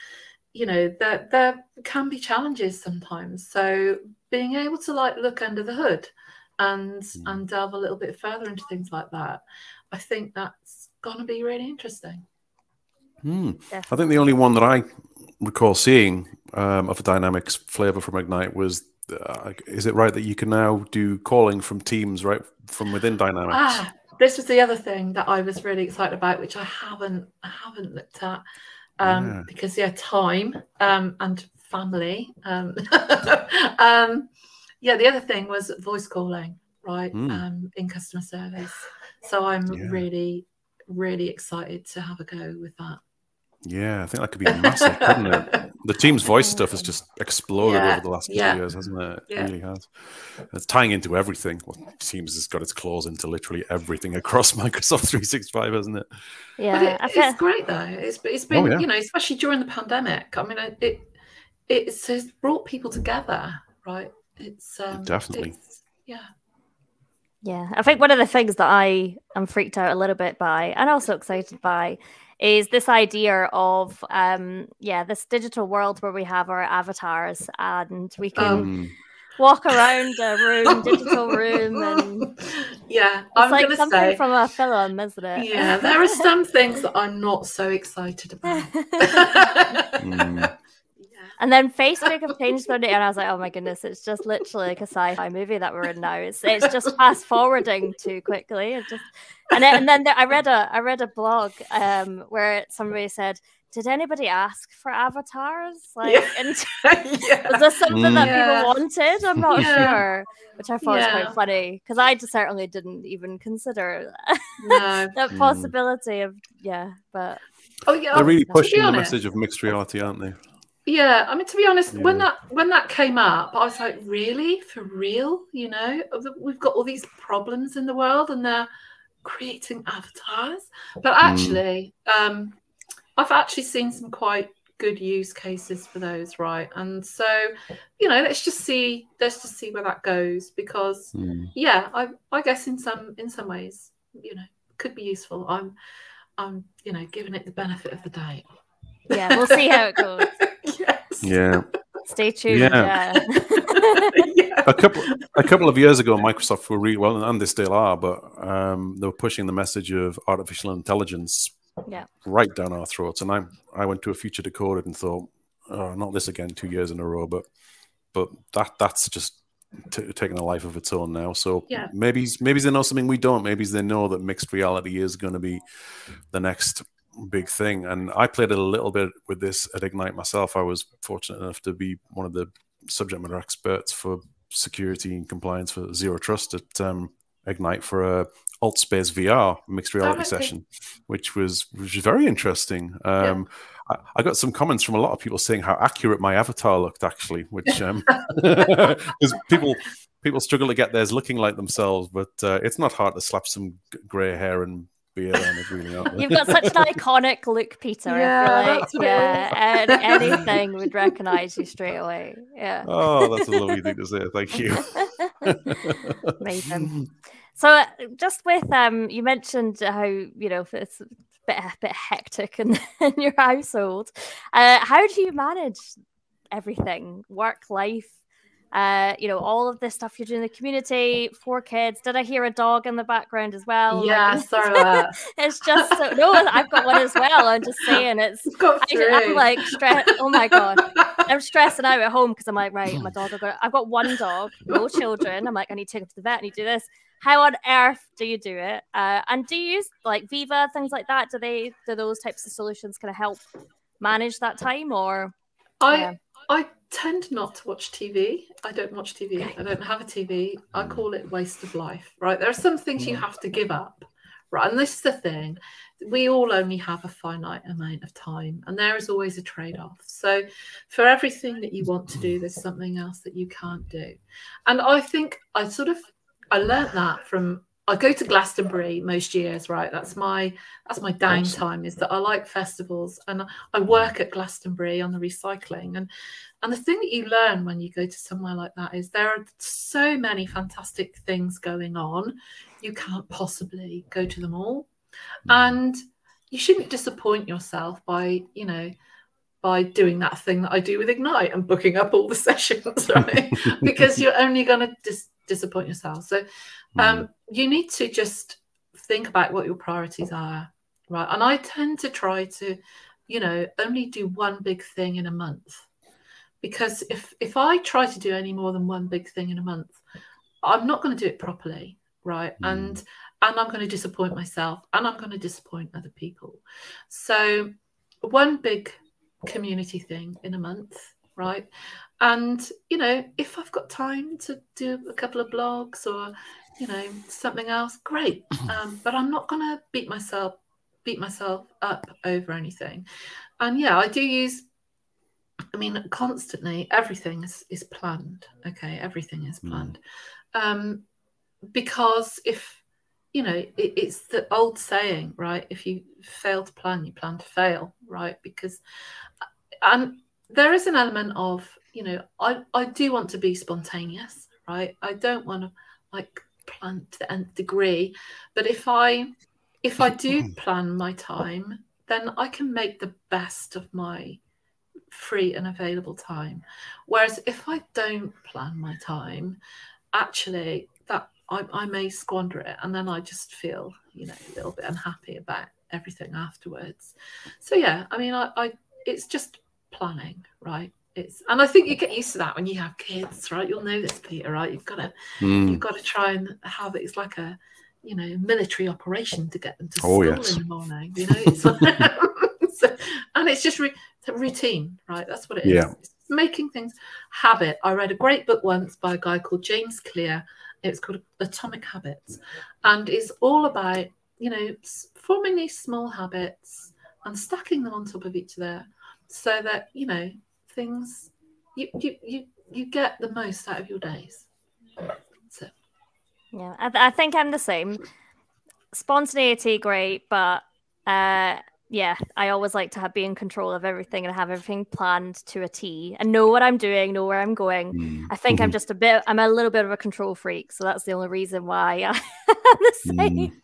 you know there there can be challenges sometimes. So being able to like look under the hood and mm. and delve a little bit further into things like that, I think that's going to be really interesting. Hmm. I think the only one that I recall seeing um, of a dynamics flavor from Ignite was uh, is it right that you can now do calling from teams right from within dynamics ah this was the other thing that i was really excited about which i haven't I haven't looked at um, yeah. because yeah time um, and family um, um, yeah the other thing was voice calling right mm. in customer service so i'm yeah. really really excited to have a go with that. Yeah, I think that could be massive, couldn't it? The Teams voice stuff has just exploded yeah, over the last couple yeah. of years, hasn't it? It really has. It's tying into everything. Well, Teams has got its claws into literally everything across Microsoft 365, hasn't it? Yeah, it, it's great though. It's it's been oh, you know, especially during the pandemic. I mean, it it has brought people together, right? It's um, definitely it's, yeah. Yeah, I think one of the things that I am freaked out a little bit by and also excited by is this idea of um yeah this digital world where we have our avatars and we can um, walk around a room digital room and yeah it's I'm like something say, from a film isn't it yeah there are some things that i'm not so excited about mm. And then Facebook have changed their name, and I was like, oh my goodness, it's just literally like a sci-fi movie that we're in now. It's it's just fast forwarding too quickly. It just and then, and then there, I read a I read a blog um, where somebody said, "Did anybody ask for avatars? Like, yeah. and, yeah. was this something mm. that people wanted? I'm not yeah. sure." Which I thought was quite funny because I just certainly didn't even consider no. that mm. possibility of yeah, but. Oh yeah, they're really pushing the message of mixed reality, aren't they? Yeah, I mean, to be honest, yeah. when that when that came up, I was like, really, for real? You know, we've got all these problems in the world, and they're creating avatars. But hmm. actually, mm. um, I've actually seen some quite good use cases for those, right? And so, you know, let's just see, let's just see where that goes. Because, mm. yeah, I, I guess in some in some ways, you know, could be useful. I'm, I'm, you know, giving it the benefit of the doubt. Yeah, we'll see how it goes. yes. Yeah. Stay tuned. Yeah. yeah. A couple a couple of years ago, Microsoft were really well, and they still are, but um, they were pushing the message of artificial intelligence yeah. right down our throats. And I I went to a future decoded and thought, oh, not this again, two years in a row. But but that that's just t- taking a life of its own now. So yeah. maybe maybe they know something we don't. Maybe they know that mixed reality is going to be the next big thing. And I played a little bit with this at Ignite myself. I was fortunate enough to be one of the subject matter experts for security and compliance for zero trust at um, Ignite for a Altspace VR mixed reality oh, okay. session, which was which was very interesting. Um, yeah. I, I, got some comments from a lot of people saying how accurate my avatar looked, actually, which um, because people people struggle to get theirs looking like themselves, but uh, it's not hard to slap some grey hair and beard on it, really. You've got such an iconic look, Peter. Yeah, like, yeah, anything would recognize you straight away. Yeah. Oh, that's a lovely thing to say. Thank you. Amazing. So, uh, just with um, you mentioned how you know it's a bit a bit hectic in, in your household. Uh, how do you manage everything, work, life? Uh, you know, all of this stuff you're doing in the community, four kids. Did I hear a dog in the background as well? Yeah, like, sorry. it's just so no, I've got one as well. I'm just saying it's I, am like stressed. Oh my god. I'm stressing out at home because I'm like, right, my dog I've got one dog, no children. I'm like, I need to take him to the vet, I need to do this how on earth do you do it? Uh, and do you use like Viva things like that? Do they do those types of solutions kind of help manage that time or? I yeah. I tend not to watch TV. I don't watch TV. I don't have a TV. I hmm. call it waste of life. Right? There are some things you hmm. have to give up. Right, and this is the thing. We all only have a finite amount of time, and there is always a trade off. So, for everything that you want to do, there's something else that you can't do. And I think I sort of I learned that from I go to Glastonbury most years, right? That's my that's my downtime. Is that I like festivals and I work at Glastonbury on the recycling and and the thing that you learn when you go to somewhere like that is there are so many fantastic things going on. You can't possibly go to them all, mm. and you shouldn't disappoint yourself by you know by doing that thing that I do with Ignite and booking up all the sessions, right? because you're only going to dis- disappoint yourself. So um, mm. you need to just think about what your priorities are, right? And I tend to try to, you know, only do one big thing in a month. Because if if I try to do any more than one big thing in a month, I'm not going to do it properly, right? Mm. And and I'm going to disappoint myself and I'm going to disappoint other people. So one big community thing in a month, right? And, you know, if I've got time to do a couple of blogs or, you know, something else, great. Um, but I'm not going to beat myself beat myself up over anything. And yeah, I do use I mean, constantly everything is, is planned. Okay, everything is hmm. planned. Mm. Um, because if you know, it, it's the old saying, right? If you fail to plan, you plan to fail, right? Because and there is an element of you know I, I do want to be spontaneous right i don't want to like plan to the nth degree but if i if i do mm-hmm. plan my time then I can make the best of my free and available time. Whereas if I don't plan my time, actually that I, I may squander it and then I just feel, you know, a little bit unhappy about everything afterwards. So yeah, I mean I, I it's just planning, right? It's and I think you get used to that when you have kids, right? You'll know this, Peter, right? You've got to mm. you've got to try and have it. It's like a you know military operation to get them to oh, school yes. in the morning. You know, it's so, and it's just re- routine, right? That's what it is. Yeah. It's making things habit. I read a great book once by a guy called James Clear. It's called Atomic Habits, and it's all about you know forming these small habits and stacking them on top of each other, so that you know things you you you, you get the most out of your days. So. Yeah, I, th- I think I'm the same. Spontaneity, great, but uh, yeah, I always like to have be in control of everything and have everything planned to a T and know what I'm doing, know where I'm going. Mm. I think I'm mm-hmm. just a bit, I'm a little bit of a control freak, so that's the only reason why I'm the same.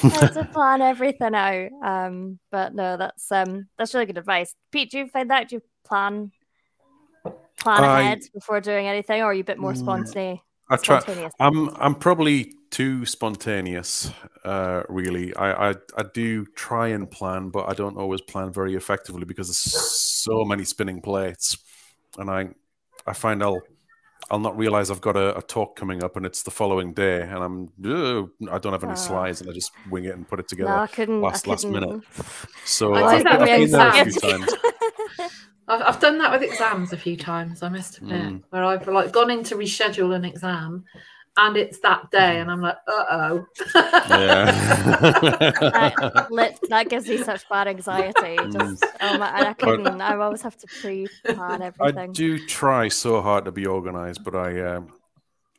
Mm. to plan everything out. Um, but no, that's um, that's really good advice. Pete, do you find that? Do you plan plan ahead before doing anything, or are you a bit more mm, spontaneous? I try. I'm I'm probably too spontaneous. Uh, really, I, I I do try and plan, but I don't always plan very effectively because there's so many spinning plates, and I I find I'll I'll not realize I've got a, a talk coming up and it's the following day, and I'm I don't have any uh, slides, and I just wing it and put it together no, I couldn't, last I last minute. So I've, I've been there a few times. I've, I've done that with exams a few times. I must admit, mm. where I've like gone in to reschedule an exam, and it's that day, and I'm like, uh oh. yeah. that, that, gives me such bad anxiety. Just, oh my, I couldn't. I always have to pre-plan everything. I do try so hard to be organized, but I. Um,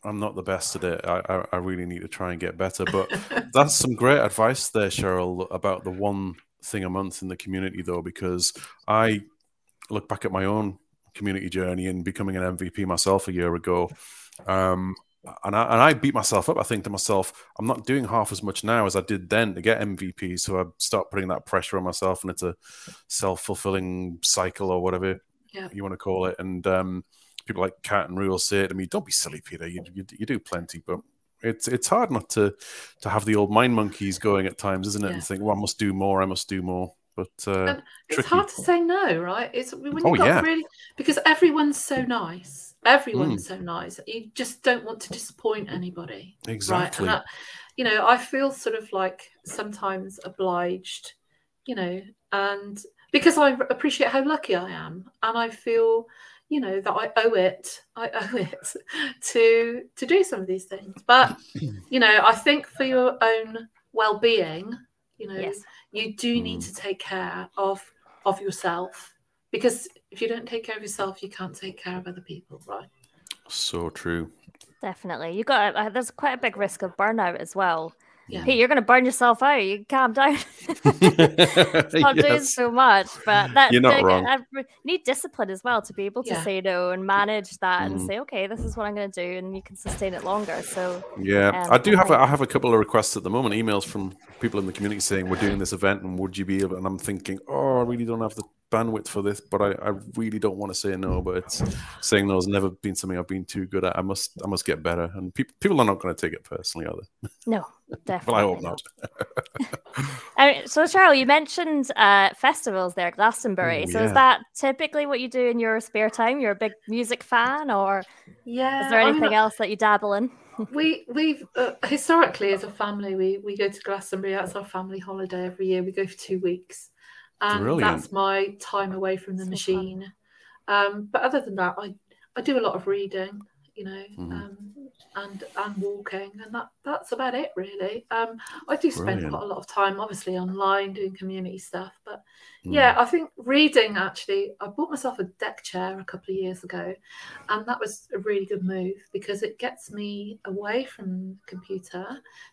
I'm not the best at it. I, I, I really need to try and get better. But that's some great advice there, Cheryl, about the one thing a month in the community, though, because I look back at my own community journey and becoming an MVP myself a year ago. Um, and I, and I beat myself up. I think to myself, I'm not doing half as much now as I did then to get MVP. So I start putting that pressure on myself, and it's a self fulfilling cycle or whatever yeah. you want to call it. And um, people like Kat and Rule say to me, "Don't be silly, Peter. You, you, you do plenty, but it's it's hard not to to have the old mind monkeys going at times, isn't it? Yeah. And think, well, I must do more. I must do more. But uh, it's tricky. hard to say no, right? It's when you oh, got yeah. really because everyone's so nice. Everyone's mm. so nice. You just don't want to disappoint anybody. Exactly. Right? That, you know, I feel sort of like sometimes obliged, you know, and because I appreciate how lucky I am, and I feel, you know, that I owe it. I owe it to to do some of these things. But you know, I think for your own well-being, you know, yes you do need mm. to take care of of yourself because if you don't take care of yourself you can't take care of other people right so true definitely you got uh, there's quite a big risk of burnout as well yeah. Hey, you're going to burn yourself out. You can calm down. Stop yes. doing so much, but that you're not wrong. I need discipline as well to be able to yeah. say no and manage that mm. and say, okay, this is what I'm going to do, and you can sustain it longer. So yeah, um, I do have a, I have a couple of requests at the moment, emails from people in the community saying we're doing this event and would you be able? And I'm thinking, oh, I really don't have the bandwidth for this, but I, I really don't want to say no. But it's saying no has never been something I've been too good at. I must I must get better, and people people are not going to take it personally, are they? No, definitely. well, I hope not. so, Cheryl, you mentioned uh, festivals there, Glastonbury. Oh, so, yeah. is that typically what you do in your spare time? You're a big music fan, or yeah, is there anything I'm, else that you dabble in? we we've uh, historically as a family we we go to Glastonbury. That's our family holiday every year. We go for two weeks and Brilliant. that's my time away from the so machine. Um, but other than that, I I do a lot of reading, you know, mm. um, and and walking, and that that's about it really. Um, I do spend quite a lot of time, obviously, online doing community stuff, but mm. yeah, I think reading actually. I bought myself a deck chair a couple of years ago, and that was a really good move because it gets me away from the computer,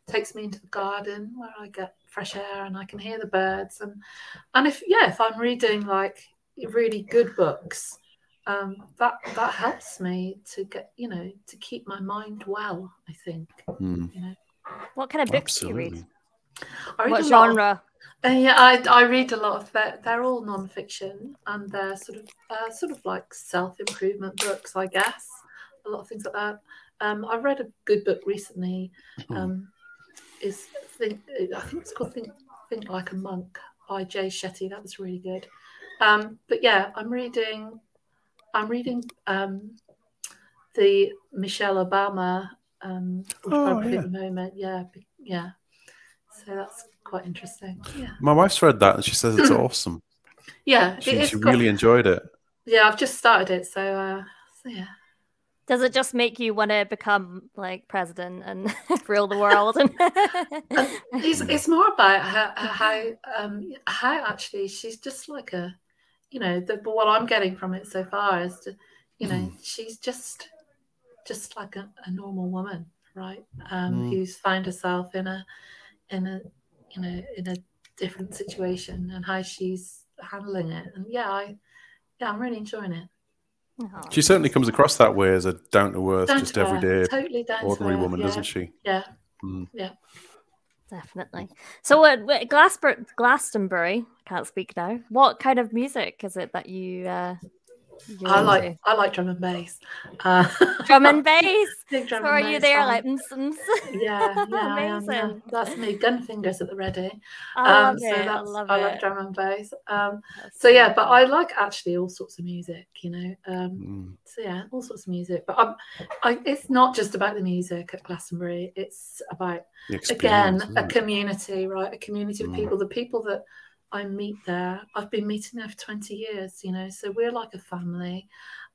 takes me into the garden where I get fresh air and I can hear the birds and and if yeah if I'm reading like really good books um, that that helps me to get you know to keep my mind well I think mm. you know what kind of books Absolutely. do you read what genre Uh, yeah, I, I read a lot of that. They're all non-fiction, and they're sort of uh, sort of like self-improvement books, I guess. A lot of things like that. Um, I read a good book recently. Hmm. Um, is think, I think it's called Think, think Like a Monk by Jay Shetty. That was really good. Um, but yeah, I'm reading. I'm reading um, the Michelle Obama um, Oh, book yeah. at the moment. Yeah, yeah. So that's quite interesting. Yeah, My wife's read that and she says it's awesome. yeah. She, it is she quite- really enjoyed it. Yeah, I've just started it, so uh, so yeah. Does it just make you want to become like president and rule the world? And It's, it's more about how how um how actually she's just like a, you know, the but what I'm getting from it so far is, to, you know, she's just just like a, a normal woman, right? Um, Mm. who's found herself in a in a you know in a different situation and how she's handling it, and yeah, I yeah, I'm really enjoying it. Oh, She certainly comes across that way as a down to earth, Down just to earth, everyday, totally down to ordinary woman, yeah, doesn't she? Yeah. Mm. Definitely. So, what- Glasper- Glastonbury? Can't speak now. What kind of music is it that you? Uh, you're I like I like drum and bass. Uh, drum and bass. Big So drum are and you there fan. like mm, mm, mm. yeah, yeah, I am, yeah. Amazing. That's me, gun fingers at the ready. I love Um, so it. I love I it. like drum and bass. Um, so yeah, but. I like actually all sorts of music, you know. Um, Mm. so yeah, all sorts of music. But I'm, I, it's not just about the music at Glastonbury. It's about again a community, right? A community of Mm. people. The people that I meet there, I've been meeting there for twenty years, you know. So we're like a family,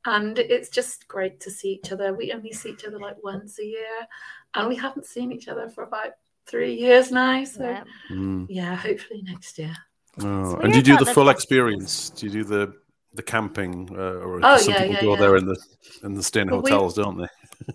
and it's just great to see each other. We only see each other like once a year, and we haven't seen each other for about three years now. So Yeah. Mm. yeah, hopefully next year. Oh, And do you do the the full fest- experience? Do you do the the camping, uh, or Oh, some yeah, people yeah, go yeah. there in the in the staying Well, we- hotels, don't they?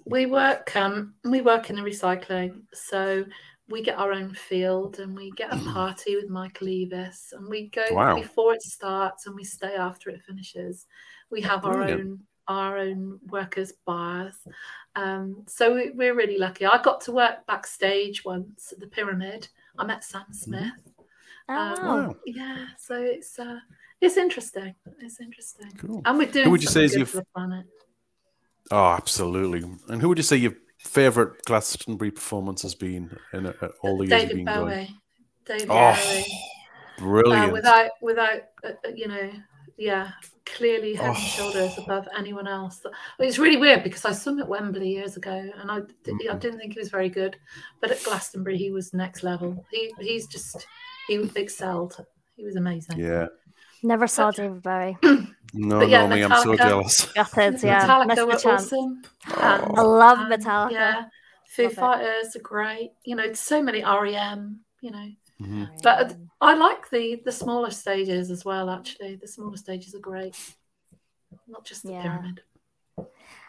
we work um we work in the recycling so we get our own field and we get a party with michael eavis and we go Wow. before it starts and we stay after it finishes we have our Brilliant. own our own workers bars um so we, we're really lucky i got to work backstage once at the pyramid i met sam smith Oh, Um, wow. Wow. yeah so it's uh it's interesting it's interesting Cool. and we're doing would you say something is your for the planet Oh, absolutely. And who would you say your favorite Glastonbury performance has been in uh, all the years david been going? bowie david Oh, bowie brilliant. uh, without without uh, uh, you know yeah clearly head and Oh. shoulders above anyone else it's really weird because i saw him at wembley years ago and i, d- I didn't think he was very good but at glastonbury he was next level he he's just he excelled he was amazing yeah. Never saw David Bowie. No, But yeah, no, me, I'm so Metallica- jealous. Gutted, yeah. metallica Missed the were awesome Oh. And, I love um, Metallica. yeah foo Love it. fighters are great you know so many rem you know Mhm. But- i like the the smaller stages as well actually the smaller stages are great not just the Yeah. pyramid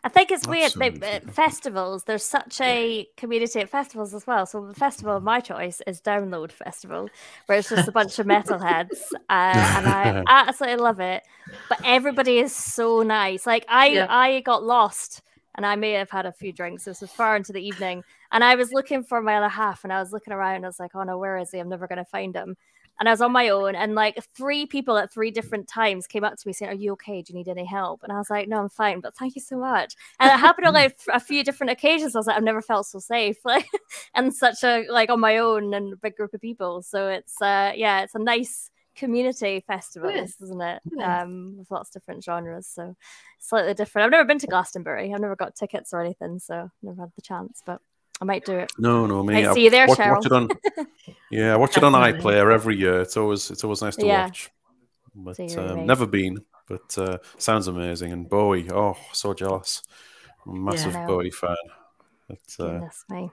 I think it's weird. They, festivals, there's such a community at festivals as well. So the festival of my choice is Download Festival, where it's just a bunch of metalheads, uh, and I absolutely love it. But everybody is so nice. Like I, Yeah. I got lost, and I may have had a few drinks. This was far into the evening, and I was looking for my other half, and I was looking around. I was like, "Oh no, where is he? I'm never going to find him." And I was on my own, and like three people at three different times came up to me saying, "Are you okay? Do you need any help?" And I was like, "No, I'm fine, but thank you so much." And it happened on like a few different occasions. I was like, "I've never felt so safe," like, and such a like on my own and a big group of people. So it's uh, yeah, it's a nice community festival, is. isn't it? Yeah. Um, with lots of different genres, so slightly different. I've never been to Glastonbury. I've never got tickets or anything, so never had the chance, but I might do it. No, no, me. Might I see you there, watch, Cheryl. watch it on. Yeah, I watch it on iPlayer every year. It's always it's always nice to Yeah. watch. But So you're um, never been. But uh, sounds amazing. And Bowie, oh, so jealous. Massive Yeah. Bowie fan. But, uh, Goodness me.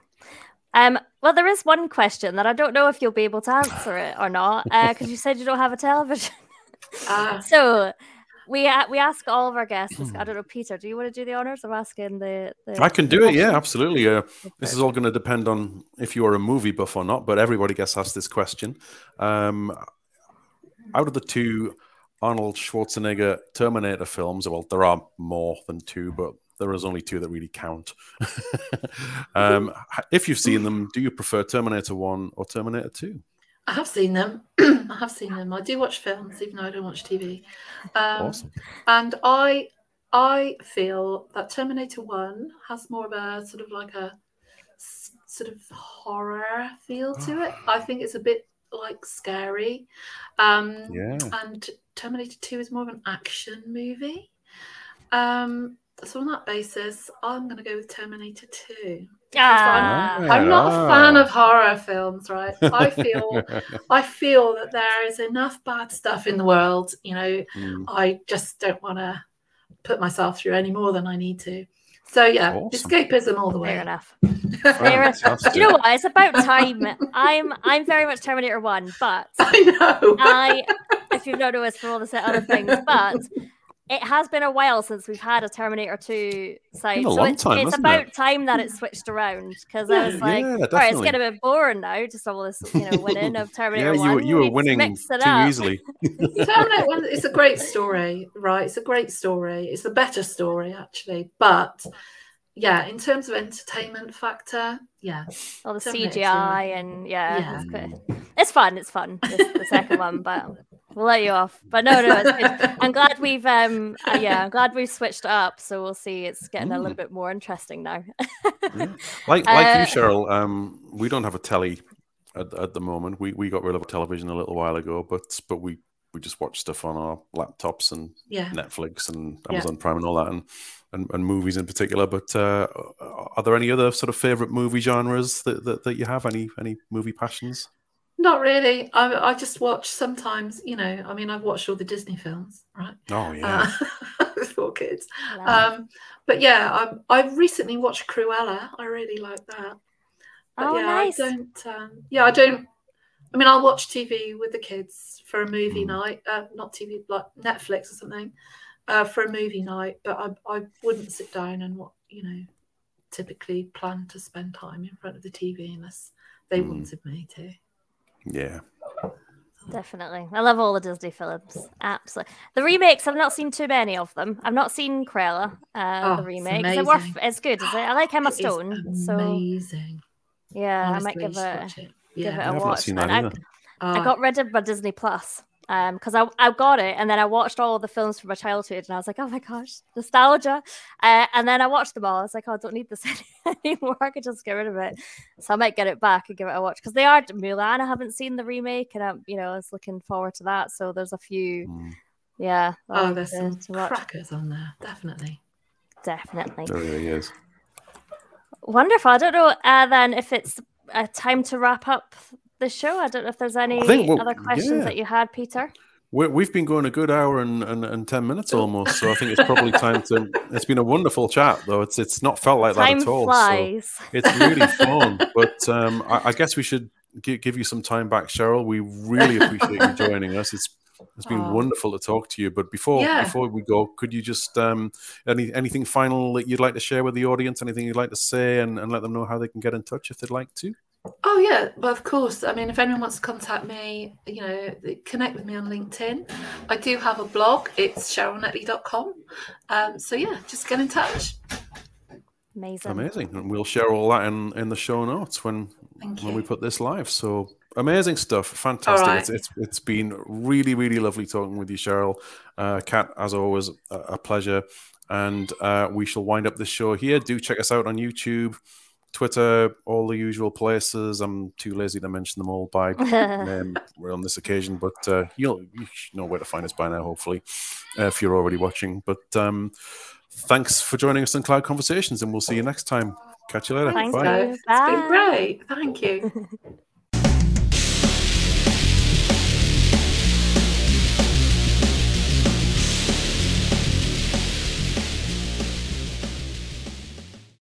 Um, well, there is one question that I don't know if you'll be able to answer it or not, because you said you don't have a television. Ah, so we we ask all of our guests. I don't know, Peter. Do you want to do the honors of asking the? the I can do it. Yeah, absolutely. Uh, this is all going to depend on if you are a movie buff or not. But everybody gets asked this question. Um, out of the two Arnold Schwarzenegger Terminator films, well, there are more than two, but there is only two that really count. um, if you've seen them, do you prefer Terminator One or Terminator Two? I have seen them. I have seen them. I do watch films, even though I don't watch TV. Um, awesome. And I, I feel that Terminator One has more of a sort of like a sort of horror feel to it. I think it's a bit like scary. Um, yeah. And Terminator Two is more of an action movie. Um, so on that basis, I'm going to go with Terminator 2. Ah. I'm, I'm, not a fan of horror films, right? I feel I feel that there is enough bad stuff in the world. You know, mm. I just don't want to put myself through any more than I need to. So yeah, awesome. escapism all the way. Fair enough. Fair enough. you know what? It's about time. I'm I'm very much Terminator One, but I know. I if you've not noticed for all the set other things, but it has been a while since we've had a Terminator 2 site. so it's, time, it's about it? time that it switched around because I was like, yeah, all right, it's getting a bit boring now, just all this, you know, winning of Terminator yeah, 1. You, you were winning too up. easily. Terminator 1 it's a great story, right? It's a great story. It's a better story, actually. But yeah, in terms of entertainment factor, yeah. All the CGI and yeah, yeah. It's, it's, fun. It's fun. the second one, but we'll let you off. But no, no, I'm glad we've um uh, yeah, I'm glad we've switched up. So we'll see. It's getting mm. a little mm. bit more interesting now. yeah. Like like uh, you, Cheryl. Um, we don't have a telly at, at the moment. We we got rid of a television a little while ago, but but we we just watch stuff on our laptops and yeah. Netflix and Amazon yeah. Prime and all that, and, and, and movies in particular. But uh, are there any other sort of favorite movie genres that, that, that you have? Any any movie passions? Not really. I, I just watch sometimes, you know, I mean, I've watched all the Disney films, right? Oh, yeah. Uh, for kids. Um, but yeah, I, I recently watched Cruella. I really like that. But oh, yeah, nice. I don't, um, yeah, I don't, I mean, I'll watch TV with the kids for a movie mm. night, uh, not TV, like Netflix or something, uh, for a movie night, but I, I wouldn't sit down and what, you know, typically plan to spend time in front of the TV unless they mm. wanted me to. Yeah. Definitely. I love all the Disney films. Absolutely. The remakes, I've not seen too many of them. I've not seen Cruella, uh, oh, the remake. It's, worth, it's good, is it? I like Emma Stone. amazing. So, yeah, Honestly, I might give it, it. Yeah. give it a watch. I, I got rid of my Disney Plus um because I, I got it and then I watched all the films from my childhood and I was like oh my gosh nostalgia. Uh, and then I watched them all. I was like oh I don't need this anymore. I could just get rid of it. So I might get it back and give it a watch because they are Mulan. I haven't seen the remake and I'm you know I was looking forward to that. So there's a few mm. yeah oh there's to, some to crackers on there definitely. Definitely. There really is. Wonderful. I don't know uh, then if it's a time to wrap up the show. I don't know if there's any think, other questions yeah. that you had, Peter. we have been going a good hour and, and, and, 10 minutes almost. So I think it's probably time to. It's been a wonderful chat, though. It's it's not felt like time that at all. Flies. So it's really fun. But um, I, I, guess we should give, give you some time back, Cheryl. We really appreciate you joining us. It's it's been oh. wonderful to talk to you. But before yeah. before we go, could you just um, any anything final that you'd like to share with the audience? Anything you'd like to say, and, and let them know how they can get in touch if they'd like to? Oh yeah, well of course. I mean, if anyone wants to contact me, you know, connect with me on LinkedIn. I do have a blog. It's cherylnetley.com. Um, so yeah, just get in touch. Amazing. Amazing. And we'll share all that in, in the show notes when when we put this live. So amazing stuff. Fantastic. Right. It's, it's, it's been really, really lovely talking with you, Cheryl. Uh, Kat, as always, a, a pleasure. And uh, we shall wind up this show here. Do check us out on YouTube. Twitter, all the usual places. I'm too lazy to mention them all by name on this occasion, but uh, you'll you know where to find us by now, hopefully, uh, if you're already watching. But um, thanks for joining us on Cloud Conversations, and we'll see you next time. Catch you later. Thanks, Bye. Bye. It's been great. Thank you.